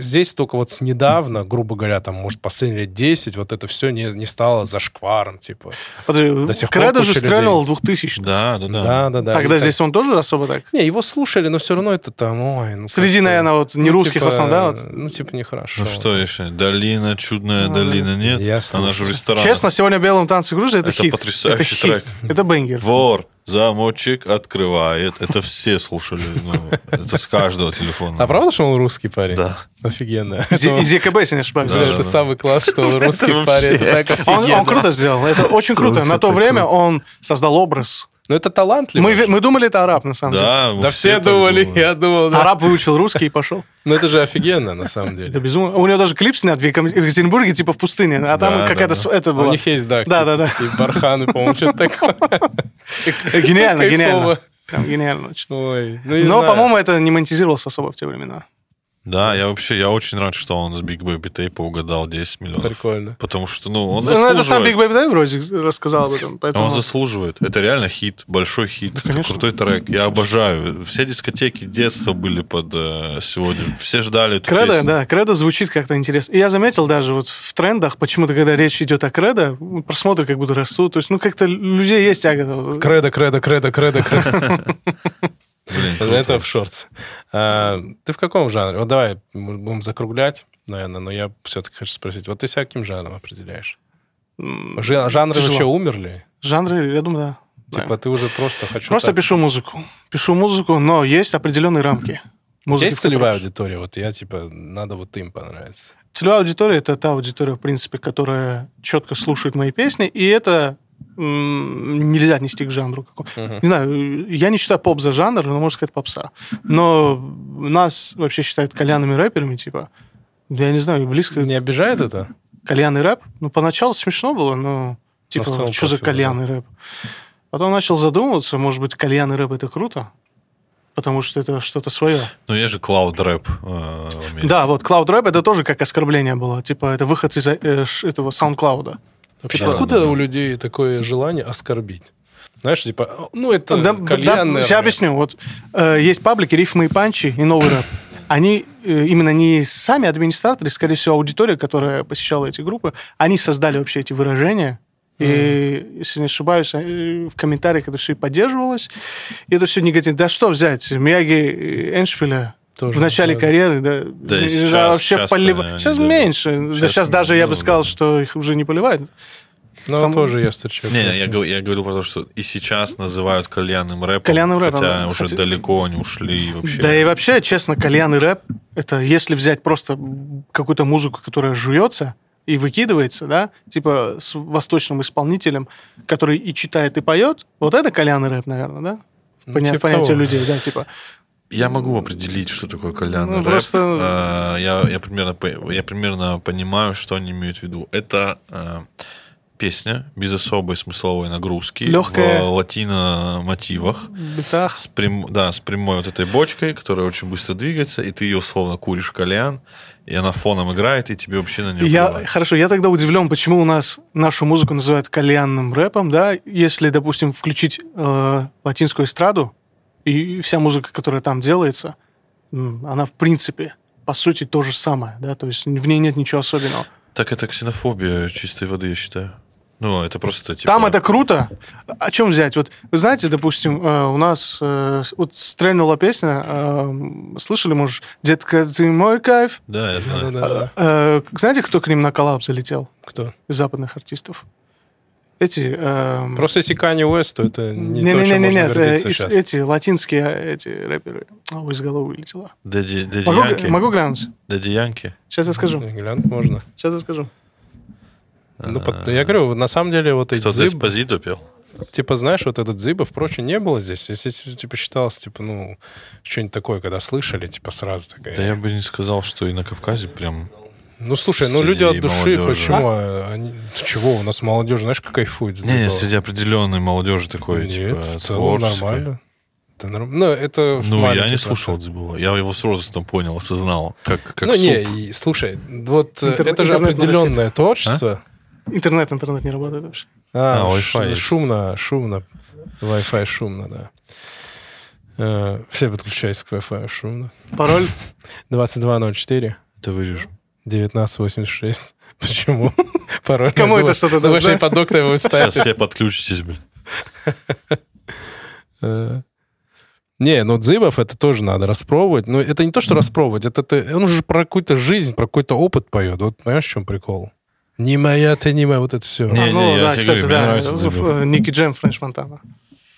здесь только вот с недавно, грубо говоря, там, может, последние лет 10, вот это все не, не стало зашкваром, типа. Подожди, До сих пор Кредо же стрельнул в 2000 Да, да, да. Да, да, да. Тогда И так- здесь он тоже особо так? Не, его слушали, но все равно это там, ой, ну, Среди, как-то, наверное, вот не ну, русских типа, в основном, да? вот? Ну, типа, нехорошо. Ну что еще? Долина, чудная Ну, долина, нет? Я Она же в слушаю. ресторане. Честно, сегодня в белом танце Грузии это, Это хит. потрясающий это хит. трек. Это бенгер. Вор, замочек открывает. Это все слушали. ну, это с каждого телефона. А правда, что он русский парень? Да. Офигенно. Из, ЕКБ, если не ошибаюсь. Да, это да. самый класс, что он русский парень. Это так Он, офигенно. он круто сделал. Это очень круто. На то время он создал образ. Ну, это талантливо. Мы, мы думали, это араб, на самом деле. Да, мы Да все так думали, думали. я думал, да. Араб выучил русский и пошел. Ну, это же офигенно, на самом Это деле. безумно. У него даже клип снят в Екатеринбурге, типа в пустыне. А там Да, какая-то... да, с- Это У было... них есть, да. Да, да, да. И барханы, по-моему, что-то [LAUGHS] такое. Э, Гениально, гениально. Гениально очень. Ой, ну, Но, по-моему, это не монетизировалось особо в те времена. Да, я вообще, я очень рад, что он с Big Baby Tape угадал 10 миллионов. Прикольно. Потому что, ну, он Ну, это сам заслуживает. Big Baby Day вроде рассказал об этом. Поэтому... Он заслуживает. Это реально хит, большой хит. Это конечно. крутой трек. Я обожаю. Все дискотеки детства были под э, сегодня. Все ждали эту Кредо, песню. да, кредо звучит как-то интересно. И я заметил даже вот в трендах, почему-то, когда речь идет о кредо, просмотры как будто растут. То есть, ну, как-то людей есть тяга. Кредо, кредо, кредо, кредо, кредо. [LAUGHS] Блин, круто. Это в шортс. А, Ты в каком жанре? Вот давай мы будем закруглять, наверное, но я все-таки хочу спросить. Вот ты себя каким жанром определяешь? Жанры Тяжело. вообще умерли? Жанры, я думаю, да. Типа ты уже просто хочу... Просто так. пишу музыку. Пишу музыку, но есть определенные рамки. Музыки, есть целевая аудитория? Вот я, типа, надо вот им понравиться. Целевая аудитория — это та аудитория, в принципе, которая четко слушает мои песни, и это нельзя отнести к жанру. какому. Мгм. Не знаю, я не считаю поп за жанр, но можно сказать попса. Но нас вообще считают кальянными рэперами, типа. Я не знаю, близко Не обижает это? кальянный рэп. Ну, поначалу смешно было, но типа, целом что за кальянный рэп? Потом начал задумываться, может быть, кальянный рэп это круто, потому что это что-то свое. Ну, есть же клауд рэп э. Да, вот Cloud Rap это тоже как оскорбление было. Типа, это выход из э, этого SoundCloud. Вообще, Да, откуда да, да. у людей такое желание оскорбить? Знаешь, типа, ну, это Да, да, кальянный сейчас объясню. Вот э, есть паблики рифмы и панчи и новый рэп. Они э, именно не сами администраторы, скорее всего, аудитория, которая посещала эти группы, они создали вообще эти выражения. И, если не ошибаюсь, э, в комментариях это все и поддерживалось. И это все негативно. Да что взять? Мияги э, Эншпиля Тоже в начале да. карьеры, да, Да и да, сейчас вообще они Сейчас делают. меньше. да Сейчас, сейчас даже я ну, бы сказал, да. что их уже не поливают. Ну, Там- тоже я встречаю. Не, я, говорю- я говорю про то, что и сейчас называют кальянным рэпом, Кальянным рэпом, хотя да. уже Хотя- далеко они ушли и вообще. Да и вообще, честно, кальянный рэп, это если взять просто какую-то музыку, которая жуется и выкидывается, да, типа с восточным исполнителем, который и читает, и поет, вот это кальянный рэп, наверное, да? Ну, Поня- типа понятие того. людей, да, типа. Я могу определить, что такое кальянный Ну, рэп. просто- А, я, я, примерно, я примерно понимаю, что они имеют в виду. Это а, песня без особой смысловой нагрузки Лёгкая. в латино-мотивах. Битах. С, прям- да, с прямой вот этой бочкой, которая очень быстро двигается, и ты ее условно куришь кальян, и она фоном играет, и тебе вообще на нее Я, плевать. хорошо, я тогда удивлен, почему у нас нашу музыку называют кальянным рэпом, да, если, допустим, включить э, латинскую эстраду, и вся музыка, которая там делается, она, в принципе, по сути, то же самое, да, то есть в ней нет ничего особенного. Так это ксенофобия чистой воды, я считаю. Ну, это просто типа... Там это круто. О чем взять? Вот вы знаете, допустим, э, у нас э, вот стрельнула песня, э, слышали, может, «Детка, ты мой кайф». Да, я знаю. Да-да-да. Э, Знаете, кто к ним на коллаб залетел Кто? из западных артистов? Эти... э, Просто если Kanye West, то это не, не, то, не, чем не, можно нет, сейчас. эти латинские эти рэперы. О, из головы вылетело. Дади Могу, Янки? могу глянуть? Дади Янки? Сейчас я скажу. Глянуть можно. Сейчас я скажу. Ну, под- я говорю, на самом деле вот эти Кто-то Эспозито пел? типа, знаешь, вот этот Зыбов, прочее, не было здесь. Если, типа, считалось, типа, ну, что-нибудь такое, когда слышали, типа, сразу такая... Да я бы не сказал, что и на Кавказе прям... Ну, слушай, ну, люди от души, молодежи. почему? а, Они... С Чего? У нас молодежь, знаешь, как кайфует. Не, не, среди определенной молодежи такой, Нет, типа, в целом творческой. нормально. Это норм- Ну, это Ну, я не слушал Дзыбова. Я его с возрастом понял, осознал. Как, как ну, суп. не, и, слушай, вот э, Интернет- это же определенное творчество. Интернет, интернет не работает вообще. А, А, ш- Wi-Fi шумно, шумно. Wi-Fi шумно, да. Э, Все подключаются к Wi-Fi шумно. Пароль? 2204 Это вырежу. 1986. [LAUGHS] Почему? [LAUGHS] Пароль. Кому это что-то Ну, вообще даст, да? под доктора его Сейчас все подключитесь, блин. [LAUGHS] Э, Не, ну Дзыбов это тоже надо распробовать. Но это не то, что распробовать, это ты, он уже про какую-то жизнь, про какой-то опыт поет. Вот понимаешь, в чем прикол? Не моя, ты не моя, вот это все. Не, А, ну, да, кстати, говорю, да. нравится э, Ники Джем, Френч Монтана.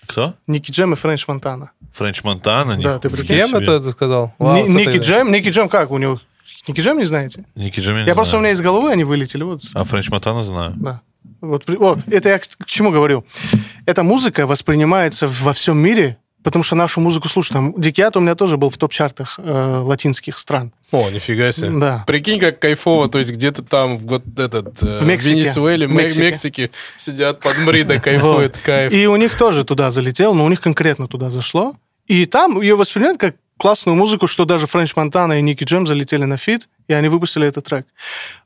Кто? Ники Джем и Френч Монтана. Френч Монтана? Да, ты С кем себе. это ты сказал? Ни- с Ники Джем? Ники Джем как? У него... Ники Джем не знаете? Ники Джем я не Я просто у знаю. меня из головы они вылетели. Вот, А Френч Монтана знаю. да. Вот, вот, это я к к чему говорю. Эта музыка воспринимается во всем мире, потому что нашу музыку слушают. Там Дикиат у меня тоже был в топ-чартах э, латинских стран. О, нифига себе. Да. Прикинь, как кайфово, то есть где-то там в вот этот э, В Мексике. Венесуэле, Мексике. Мексике сидят под Мрида, кайфуют, кайф. И у них тоже туда залетел, но у них конкретно туда зашло. И там ее воспринимают как классную музыку, что даже French Montana и Nicky Jam залетели на фит, и они выпустили этот трек.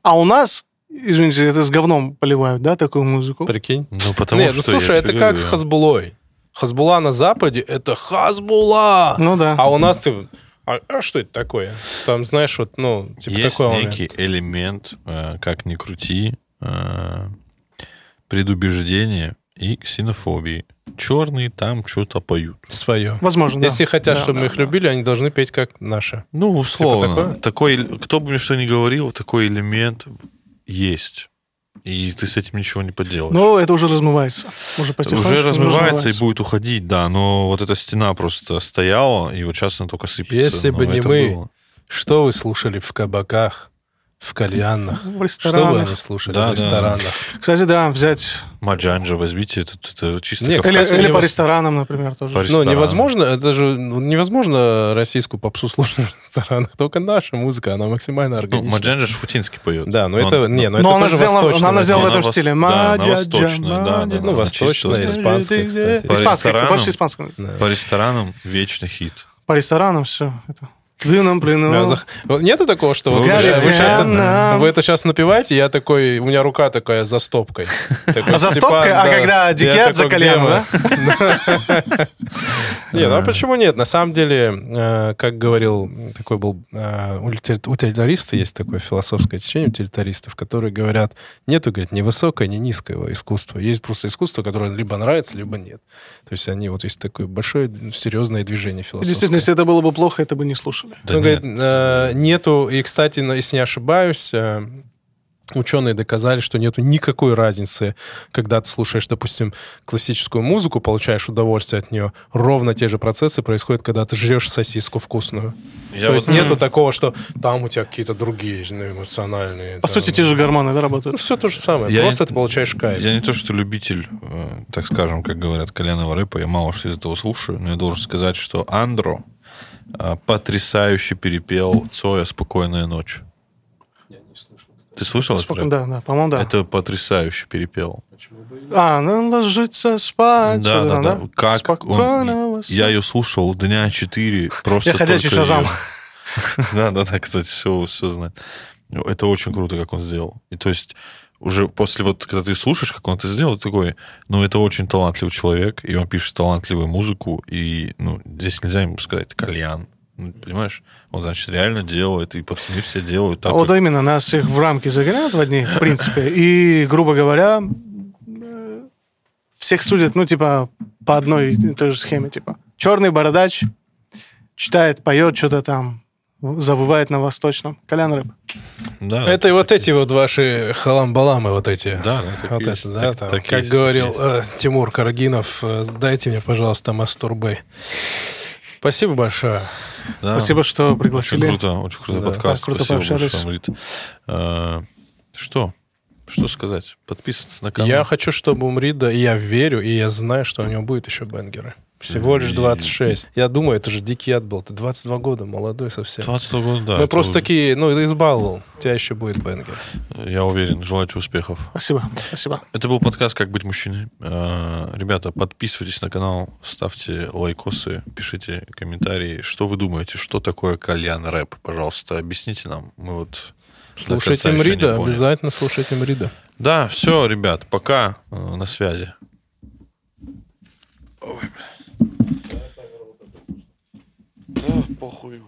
А у нас, извините, это с говном поливают, да, такую музыку? Прикинь. Ну, потому Нет, что... ну слушай, я это как говорю, с Хазбулой. Хазбула на Западе — это Хазбула! Ну да. А у нас ты... А, а что это такое? Там, знаешь, вот, ну, типа Есть такой момент. некий элемент, э, как ни крути, э, предубеждения и ксенофобии. Черные там что-то поют. Свое. Возможно, да. Если хотят, Да, чтобы да, мы их да. любили, они должны петь как наши. Ну, условно. Типа такое? такой, кто бы мне что ни говорил, такой элемент есть. И ты с этим ничего не поделаешь. Но это уже размывается. Уже Уже размывается и размывается. будет уходить, да, но вот эта стена просто стояла, и вот сейчас она только сыпется. Если но бы не мы, было. Что вы слушали в кабаках, в кальянах? В Что вы ресторанах. они слушали Да, в да. ресторанах? Кстати, да, взять... Маджанджа возьмите, это, это чисто Не, как Или, или по ресторанам, например, тоже. По Ну, невозможно, это же ну, невозможно российскую попсу [LAUGHS] слушать в ресторанах. Только наша музыка, она максимально Ну, органична. Маджанджа Шафутинский поет. Да, но Он- это, не, но это Но она тоже сделала, восточная она сделала в этом стиле. да, она восточная, да, да, да. Ну, восточная, испанская, кстати. По Испанская, ресторанам? больше испанская. Да. По ресторанам вечный хит. По ресторанам все. Это. Дыном, У меня блин, зах- Нету такого, что вы, Гарри вы Пиано. вы это сейчас напиваете, я такой, у меня рука такая за стопкой. [LAUGHS] А за стопкой? А да. когда Я дикиат за коленом, мы? [LAUGHS] Не, ну а почему нет? На самом деле, э, как говорил, такой был э, утили- утилитарист, есть такое философское течение утилитаристов, которые говорят, нету, говорит, ни высокого, ни низкого искусства. Есть просто искусство, которое либо нравится, либо нет. То есть они, вот есть такое большое серьезное движение философское. Действительно, если это было бы плохо, это бы не слушали. Да Ну, нет. говорит, э, нету, и, кстати, если не ошибаюсь, э, ученые доказали, что нету никакой разницы, когда ты слушаешь, допустим, классическую музыку, получаешь удовольствие от нее, ровно те же процессы происходят, когда ты жрешь сосиску вкусную. Я То вот- есть нету такого, что там у тебя какие-то другие ну, эмоциональные. По там, сути, те же гормоны, да, Ну, работают. все то же самое. Я Просто не- ты получаешь кайф. Я не то, что любитель, э, так скажем, как говорят, коленного рэпа, я мало что из этого слушаю, но я должен сказать, что Андро потрясающе перепел Цоя «Спокойная ночь». Ты слышал этот рэп? Да, да, по-моему, да. Это потрясающе перепел. А, ну ложиться спать. Да, да, там, да. Как он... Спокойного сна. Я ее слушал дня четыре. [LAUGHS] Просто Я ходячий Шазам. [LAUGHS] Да, да, да, кстати, все, все знает. Ну, Это очень круто, как он сделал. И то есть уже после вот, когда ты слушаешь, как он это сделал, ты такой, ну, это очень талантливый человек, и он пишет талантливую музыку, и, ну, здесь нельзя ему сказать кальян. Ну, понимаешь? Он, значит, реально делает, и пацаны все делают так, вот как- именно, нас всех в рамки загоняют в одни, в принципе. И, грубо говоря, всех судят, ну, типа, по одной и той же схеме, типа. Черный бородач читает, поет что-то там, завывает на восточном. Колян рэп. Да, Это и вот эти вот ваши халам-баламы вот эти. Да, да, Вот это, есть. да, Так- там, так как есть, говорил так э, Тимур Карагинов, э, дайте мне, пожалуйста, мастурбей. Спасибо большое. Да. Спасибо, что Очень пригласили. круто, очень крутой Да. подкаст. Круто Спасибо большое, Мрит. А, Что? Что сказать? Подписываться на канал. Я хочу, чтобы у Мрида, и я верю, и я знаю, что у него будет еще бенгеры. Всего лишь И- 26. Я думаю, это же дикий ад был. Ты 22 года, молодой совсем. 20 года, да. Мы это просто уже- такие, ну, избаловал. У тебя еще будет бенгер. Я уверен. Желаю тебе успехов. Спасибо, спасибо. Это был подкаст «Как быть мужчиной». А, Ребята, подписывайтесь на канал, ставьте лайкосы, пишите комментарии. Что вы думаете, что такое кальян рэп? Пожалуйста, объясните нам. Мы вот Слушайте Мрида, обязательно слушайте Мрида. Да, все, ребят, пока. э, На связи. Ой, бля. Да, похуй уже.